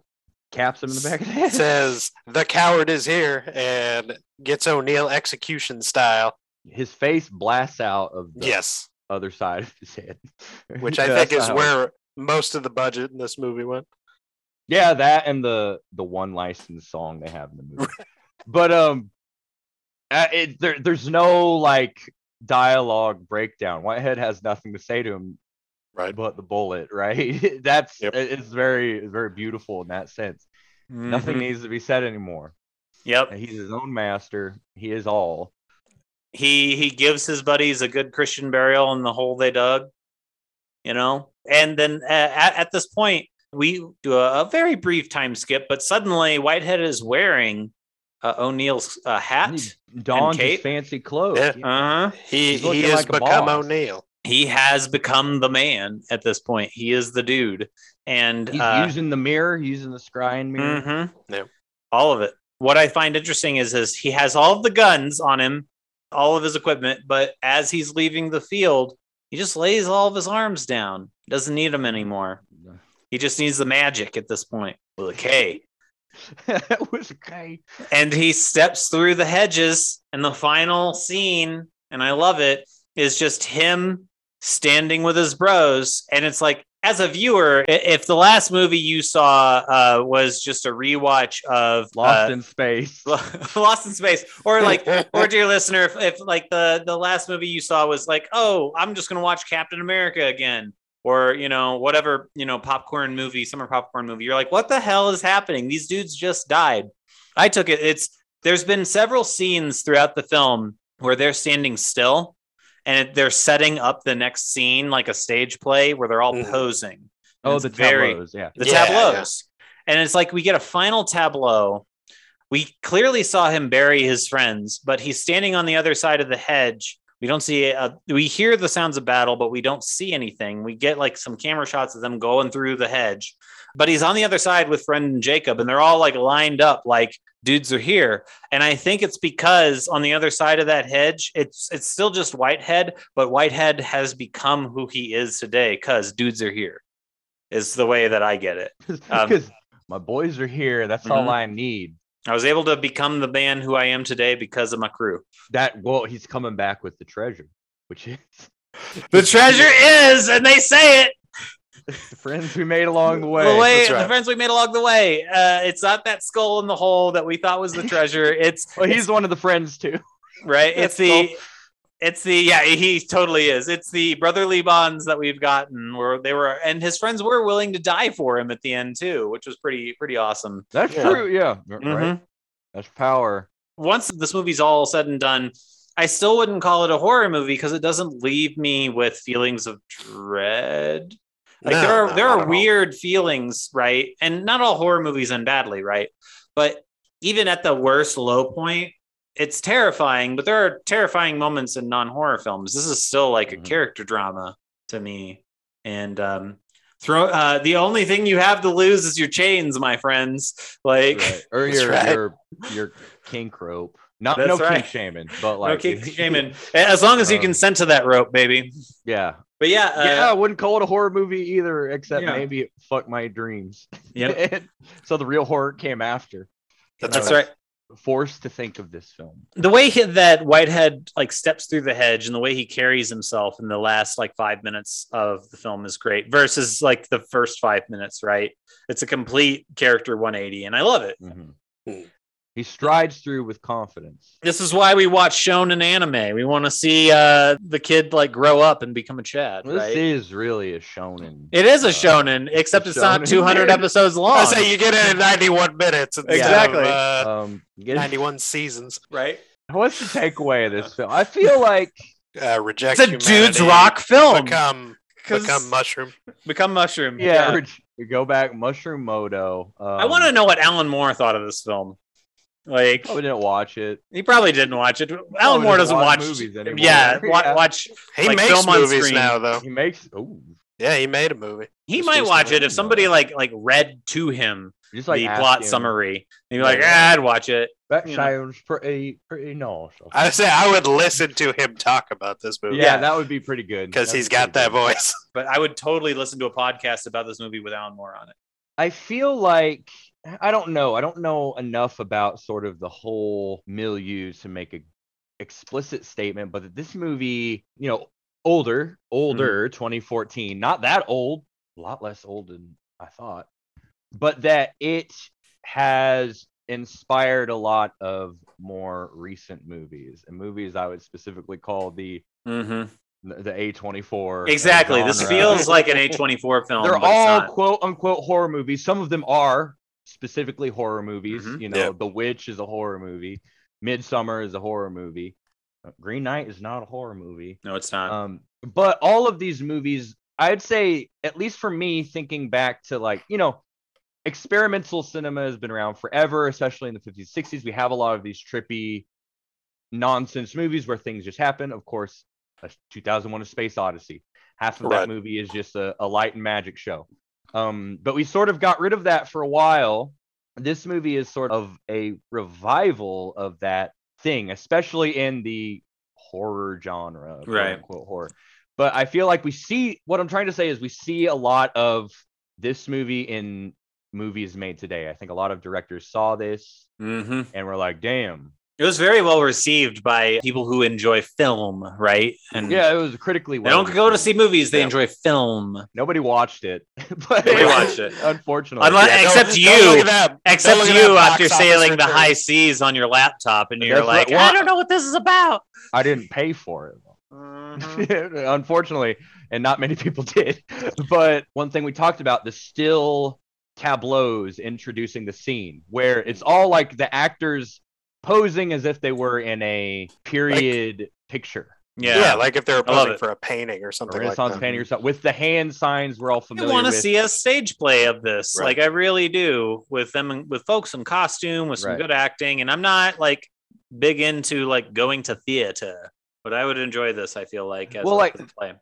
Caps him in the back of the head. says the coward is here, and gets O'Neill execution style. his face blasts out of the Yes, other side of his head. which I Yeah, think is not how- where most of the budget in this movie went. Yeah, that and the the one licensed song they have in the movie. but um, it, there there's no like dialogue breakdown. Whitehead has nothing to say to him Right. but the bullet, right? That's Yep. it's very it's very beautiful in that sense. Nothing Mhm. needs to be said anymore. Yep. He's his own master. He is all. he he gives his buddies a good Christian burial in the hole they dug, you know. And then uh, at, at this point, we do a, a very brief time skip, but suddenly Whitehead is wearing uh, O'Neill's uh, hat. He dons his fancy clothes. Yeah. Uh huh. He he has like become. O'Neill. He has become the man at this point. He is the dude, and He's uh, using the mirror, using the scrying mirror. mhm. Yeah. all of it. What I find interesting is, is he has all of the guns on him, all of his equipment, but as he's leaving the field, he just lays all of his arms down. Doesn't need them anymore. He just needs the magic at this point with a K. that was okay. And he steps through the hedges, and the final scene, and I love it, is just him standing with his bros. And it's like, as a viewer, if the last movie you saw uh, was just a rewatch of Lost uh, in space. Lost in Space, or like, or dear listener, if, if like the the last movie you saw was like, oh, I'm just gonna watch Captain America again, or you know whatever you know popcorn movie, summer popcorn movie, you're like, what the hell is happening? These dudes just died. I took it. It's there's been several scenes throughout the film where they're standing still and they're setting up the next scene like a stage play where they're all Mhm. posing. And oh, the very tableaus. Yeah. the Yeah, tableaus. And it's like we get a final tableau. We clearly saw him bury his friends, but he's standing on the other side of the hedge. We don't see a, we hear the sounds of battle, but we don't see anything. We get like some camera shots of them going through the hedge. But he's on the other side with Friend and Jacob, and they're all like lined up, like dudes are here. And I think it's because on the other side of that hedge, it's it's still just Whitehead, but Whitehead has become who he is today because dudes are here. Is the way that I get it. Um, Because my boys are here. That's Mhm. all I need. I was able to become the man who I am today because of my crew. That well, he's coming back with the treasure, which is The treasure is, and they say it. the friends we made along the way. the way, that's the friends we made along the way. Uh, it's not that skull in the hole that we thought was the treasure. It's Well, it's- he's one of the friends too. right. It's That's the, it's the yeah. He totally is. It's the brotherly bonds that we've gotten where they were, and his friends were willing to die for him at the end too, which was pretty pretty awesome. That's Yeah. true. Yeah. r- Mhm. Right. That's power. once this movie's all said and done, I still wouldn't call it a horror movie because it doesn't leave me with feelings of dread. Like No, there are no, there are at all. weird feelings, right? And not all horror movies end badly, right? But even at the worst low point, it's terrifying. But there are terrifying moments in non-horror films. This is still like a Mhm. character drama to me. And um throw uh the only thing you have to lose is your chains, my friends. Like Right. Or your right. your your kink rope. Not That's no right. kink shaming, but no like kink shaming. As long as you Um, consent to that rope, baby. Yeah. But yeah, uh, yeah, I wouldn't call it a horror movie either, except Yeah. maybe it fucked my dreams. Yep. so the real horror came after. That's that's right. Forced to think of this film. the way he, that Whitehead like steps through the hedge and the way he carries himself in the last like five minutes of the film is great versus like the first five minutes, right? It's a complete character 180, and I love it. Mhm. He strides through with confidence. This is why we watch shonen anime. We want to see uh, the kid like grow up and become a Chad, This right? is really a shonen. it is a uh, shonen, except a it's not shonen. 200 episodes long. I say you get it in 91 minutes. instead of, Exactly. uh, Um, get- 91 seasons. right? what's the takeaway of this film? I feel like Uh, reject It's a dude's rock film. Become, 'Cause- become mushroom. become mushroom. yeah, we go back Mushroom Moto. Um, I want to know what Alan Moore thought of this film. Like, Probably didn't watch it. he probably didn't watch it. Alan Probably Moore doesn't doesn't watch watch, movies anymore. Yeah, wa- Yeah. watch. He Like makes film on movies screen. now, though. He makes oh, Yeah, he made a movie. He Just might watch it if somebody like like read to him just like the plot him, summary. He'd be like, Yeah. ah, I'd watch it. That you know. sounds pretty pretty nice. I say I would listen to him talk about this movie yeah, Yeah. that would be pretty good because he's got that good. voice. But I would totally listen to a podcast about this movie with Alan Moore on it. I feel like I don't know. I don't know enough about sort of the whole milieu to make a explicit statement, but that this movie, you know, older, older, 2014, not that old, a lot less old than I thought, but that it has inspired a lot of more recent movies and movies I would specifically call the Mhm. the A24 Exactly. This feels like an A24 film. they're all quote unquote horror movies. Some of them are specifically horror movies. Mhm. You know, Yep. The Witch is a horror movie. Midsommar is a horror movie. Uh, Green Knight is not a horror movie. No, it's not. Um, but all of these movies, I'd say, at least for me, thinking back to like, you know, experimental cinema has been around forever, especially in the 50s, 60s. We have a lot of these trippy nonsense movies where things just happen. Of course, that's 2001 A Space Odyssey. Half of that movie is just a, a light and magic show. Um, but we sort of got rid of that for a while. This movie is sort of a revival of that thing, especially in the horror genre, quote Right. unquote horror. But I feel like we see what I'm trying to say is we see a lot of this movie in movies made today. I think a lot of directors saw this hmm and were like, damn. It was very well received by people who enjoy film, right? And Yeah, it was critically Well they don't go to see movies; they Yeah. enjoy film. Nobody watched it. but Nobody watched it. Unfortunately. Unless- Yeah, except don't- you. don't look at that- don't Except you after sailing the high seas on your laptop, and you're That's like, right. Well, I don't know what this is about. I didn't pay for it. Mhm. Unfortunately, and not many people did. But one thing we talked about the still tableaus introducing the scene where it's all like the actors posing as if they were in a period picture. Yeah. yeah, like if they were posing for a painting or A something Renaissance like that. painting or something with the hand signs we're all familiar. I want to see a stage play of this. Right. Like I really do, with them with folks in costume, with some Right. good acting. And I'm not like big into like going to theater, but I would enjoy this. I feel like as Well, like- play.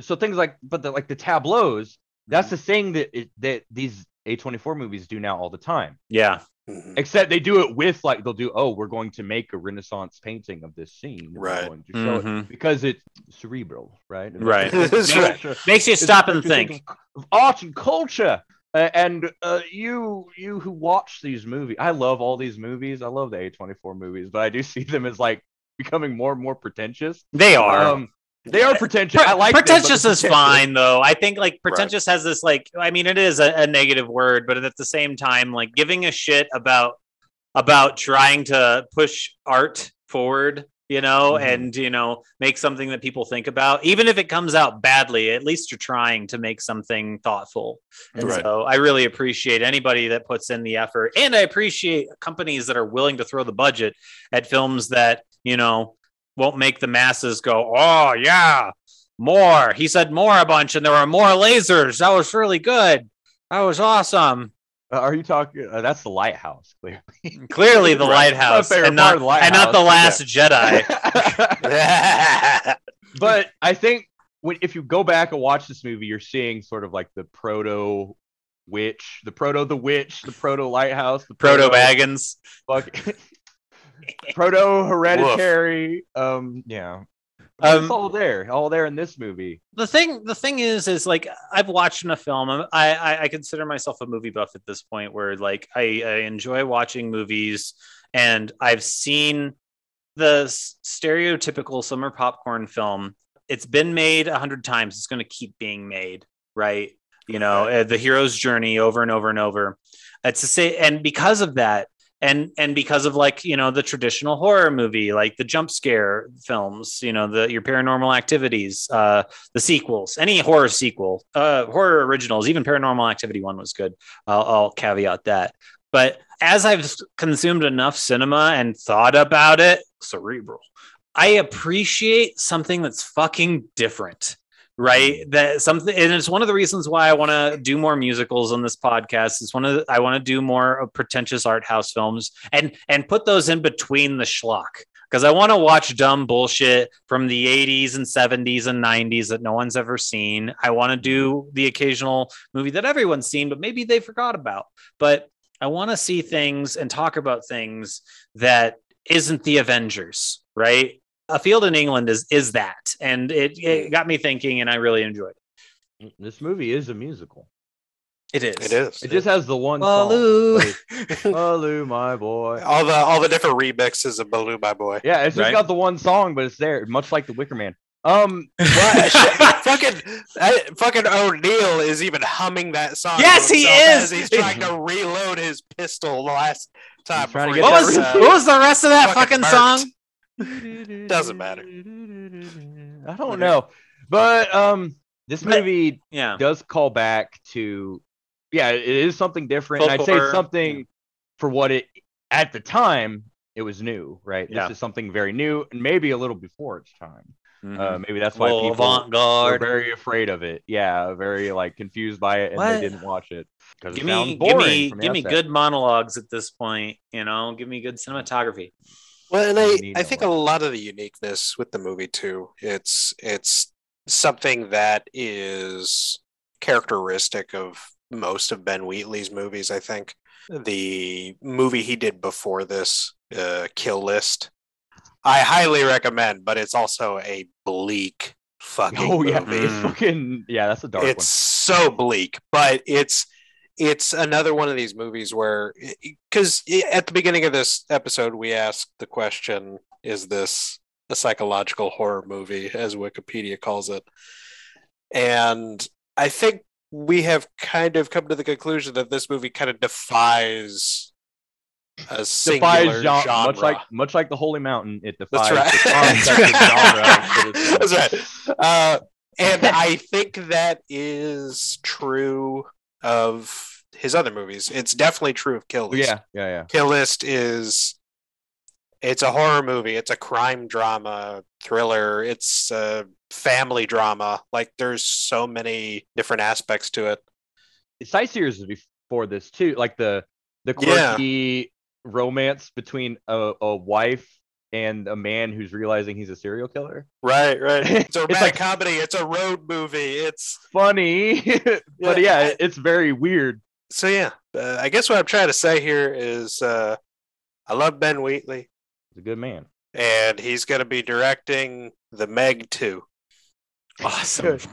so things like but the, like the tableaus Mm-hmm. that's the thing that it, that these A24 movies do now all the time. Yeah, Mhm. Except they do it with like they'll do oh we're going to make a Renaissance painting of this scene. Right. going to show it because it's cerebral, right? Right. That's right. makes you It's stop and representing think. of art and culture. Uh, and uh, you you who watch these movies, I love all these movies. I love the A24 movies, but I do see them as like becoming more and more pretentious. They are. Um, they are pretentious. I like pretentious they're is pretentious. fine though. I think like pretentious has this like I mean it is a, a negative word, but at the same time like giving a shit about about trying to push art forward, you know, Mhm. and you know make something that people think about, even if it comes out badly. At least you're trying to make something thoughtful. And Right. so I really appreciate anybody that puts in the effort, and I appreciate companies that are willing to throw the budget at films that you know won't make the masses go, oh yeah, more. He said more a bunch, and there were more lasers. That was really good. That was awesome. Uh, are you talking? Uh, that's the lighthouse, clearly. Clearly, the Right. lighthouse, and not, the and not the Lighthouse, Last Jedi. but I think when if you go back and watch this movie, you're seeing sort of like the proto witch, the proto the witch, the proto lighthouse, the Proto Baggins. fuck, proto hereditary. Um, yeah, Um, it's all there, all there in this movie. the thing the thing is is like i've watched enough film I, I i consider myself a movie buff at this point where like i, I enjoy watching movies and i've seen the stereotypical summer popcorn film. It's been made a hundred times it's going to keep being made right? You know uh, the hero's journey over and over and over. It's to say and because of that and and because of like you know the traditional horror movie like the jump scare films you know the your paranormal activities uh the sequels any horror sequel uh horror originals even paranormal activity one was good. I'll, I'll caveat that. But as i've consumed enough cinema and thought about it cerebral i appreciate something that's fucking different right? That something and it's one of the reasons why i want to do more musicals on this podcast. It's one of the, i want to do more pretentious art house films and and put those in between the schlock. Because i want to watch dumb bullshit from the 80s and 70s and 90s that no one's ever seen. I want to do the occasional movie that everyone's seen but maybe they forgot about. But i want to see things and talk about things that isn't the avengers right a field in england is is that and it, it got me thinking and i really enjoyed it This movie is a musical. It is. It is. It just has the one Baloo. song. Baloo, my boy. all the all the different remixes of Baloo, my boy. Yeah, it's just Right. got the one song, but it's there, much like the Wicker Man. Um, What? fucking I, fucking O'Neill is even humming that song. Yes, he is! He's trying to reload his pistol the last time. He's trying to before get he what was uh, what was the rest of that fucking fucking murked. song? Doesn't matter. I don't know, but um, this But- movie Yeah. does call back to, yeah, it is something different. I'd say Folklore. it's something for what it at the time it was new, right? Yeah. This is something very new and maybe a little before its time. Mhm. Uh, maybe that's why Well, people were avant-garde. very afraid of it. Yeah, very like confused by it, and What? they didn't watch it because it Give sounds me, boring. give me, give me outset. good monologues at this point. You know, give me good cinematography. Well, and I, I think a lot of the uniqueness with the movie too, it's it's something that is characteristic of most of Ben Wheatley's movies. I think the movie he did before this, uh, Kill List, I highly recommend, but it's also a bleak fucking Oh yeah, movie. it's Mm. fucking yeah. That's a dark one. it's so bleak but it's it's another one of these movies where because at the beginning of this episode we asked the question is this a psychological horror movie as wikipedia calls it and i think we have kind of come to the conclusion that this movie kind of defies a Defies genre, genre. much like much like the Holy Mountain. It defies That's the right. of genre. That's right. Uh, and I think that is true of his other movies. It's definitely true of Kill List. Yeah, yeah, yeah. Kill List is it's a horror movie. It's a crime drama thriller. It's a family drama. Like there's so many different aspects to it. Sightseers was before this too, like the the Yeah. quirky romance between a, a wife and a man who's realizing he's a serial killer. Right, right. It's a It's like- comedy. It's a road movie. It's Funny, but Yeah, yeah, it's very weird. So yeah. Uh, I guess what I'm trying to say here is uh, I love Ben Wheatley. He's a good man. and he's going to be directing the Meg 2. Awesome. Good.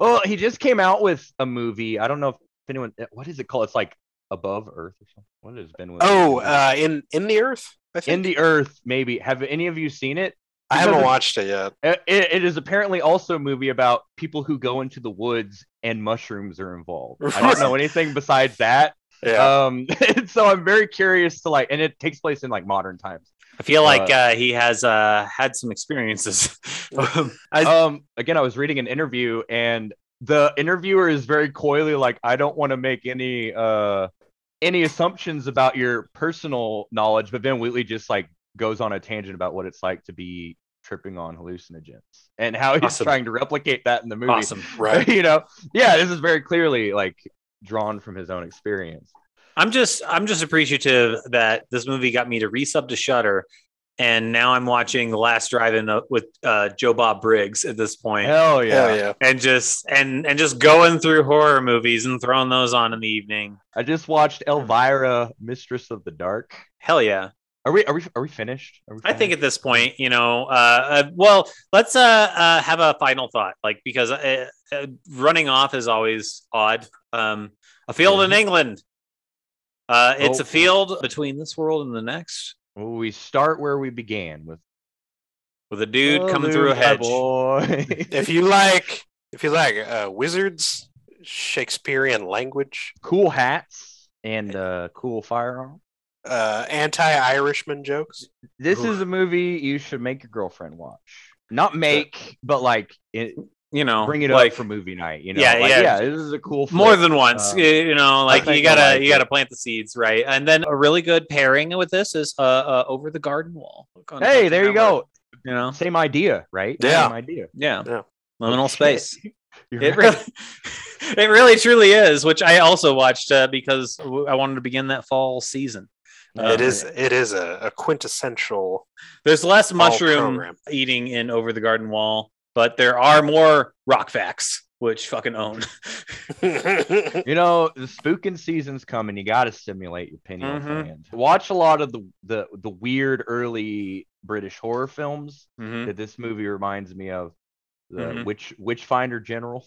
Well, he just came out with a movie. I don't know if anyone. What is it called? It's like Above Earth or something. What has been? Oh, uh, in in the Earth, I think. in the Earth, maybe. Have any of you seen it? I haven't watched it yet. It, it is apparently also a movie about people who go into the woods and mushrooms are involved. I don't know anything besides that. Yeah, Um, so I'm very curious to like, and it takes place in like modern times. I feel like Uh, uh, he has uh, had some experiences. I, Um, again, I was reading an interview, and the interviewer is very coyly like, "I don't want to make any uh any assumptions about your personal knowledge," but Ben Wheatley just like goes on a tangent about what it's like to be tripping on hallucinogens and how he's Awesome. trying to replicate that in the movie. awesome. right. you know, yeah, this is very clearly like drawn from his own experience. I'm just I'm just appreciative that this movie got me to resub to Shudder, and now I'm watching The Last Drive-In uh, with uh, Joe Bob Briggs at this point, Hell yeah. Hell yeah. and just and and just going through horror movies and throwing those on in the evening. I just watched Elvira, Mistress of the Dark. Hell yeah! Are we are we are we finished? Are we I think at this point, you know, uh, uh, well, let's uh, uh, have a final thought, like because uh, uh, running off is always odd. Um, a field in England. Uh, it's Oh. a field between this world and the next, Well, we start where we began with with a dude Oh, coming there's through a hedge. Boy. If you like, if you like uh, wizards, Shakespearean language, cool hats and uh, cool firearm. Uh, anti-Irishman jokes. This Oof. is a movie you should make your girlfriend watch. Not make, but like it, You know, bring it like up for movie night. You know, Yeah, like, yeah. This is a cool. more than once. Uh, you- you know, like you gotta like you gotta plant the seeds, right? And then a really good pairing with this is uh, uh over the garden wall. Hey, Cartoon there you Network, go. You know, Same idea, right? Yeah. Same idea. yeah, Yeah. liminal Shit. space. You're It right. really, it really truly is. Which I also watched uh, because I wanted to begin that fall season. It is. It is a, a quintessential. There's less mushroom program. eating in Over the Garden Wall, but there are more rock facts, which fucking own. You know, the spooking season's coming. You got to stimulate your pineal Mhm. gland. Watch a lot of the, the the weird early British horror films Mhm. that this movie reminds me of. The Mhm. Witch Witchfinder General.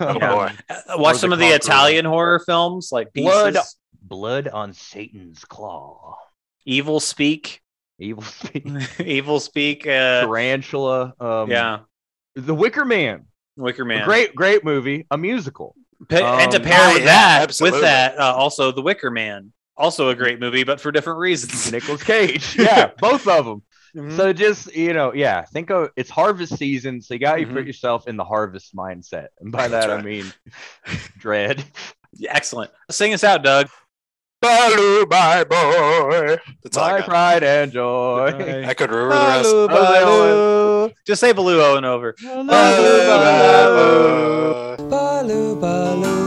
Oh Yeah. boy. Uh, Watch some of the. Italian horror films like Blood. Pieces, Blood on Satan's Claw. Evil Speak, Evil Speak. Evil Speak. Uh, Tarantula. Um, yeah, The Wicker Man. Wicker A Man. Great, great movie. A musical. Pa- and to Um, pair oh, with yeah, that, absolutely. with that, uh, also The Wicker Man, also a great movie, but for different reasons. Nicolas Cage. Yeah, both of them. Mhm. So just you know, yeah, think of it's harvest season, so you got to Mhm. put yourself in the harvest mindset, and by That's that I mean dread. Excellent. Sing us out, Doug. Baloo, my boy. That's I My pride and joy. Bye. I could remember the rest. Baloo, Baloo. Baloo. Just say Baloo and over. Baloo, Baloo. Baloo, baloo, baloo,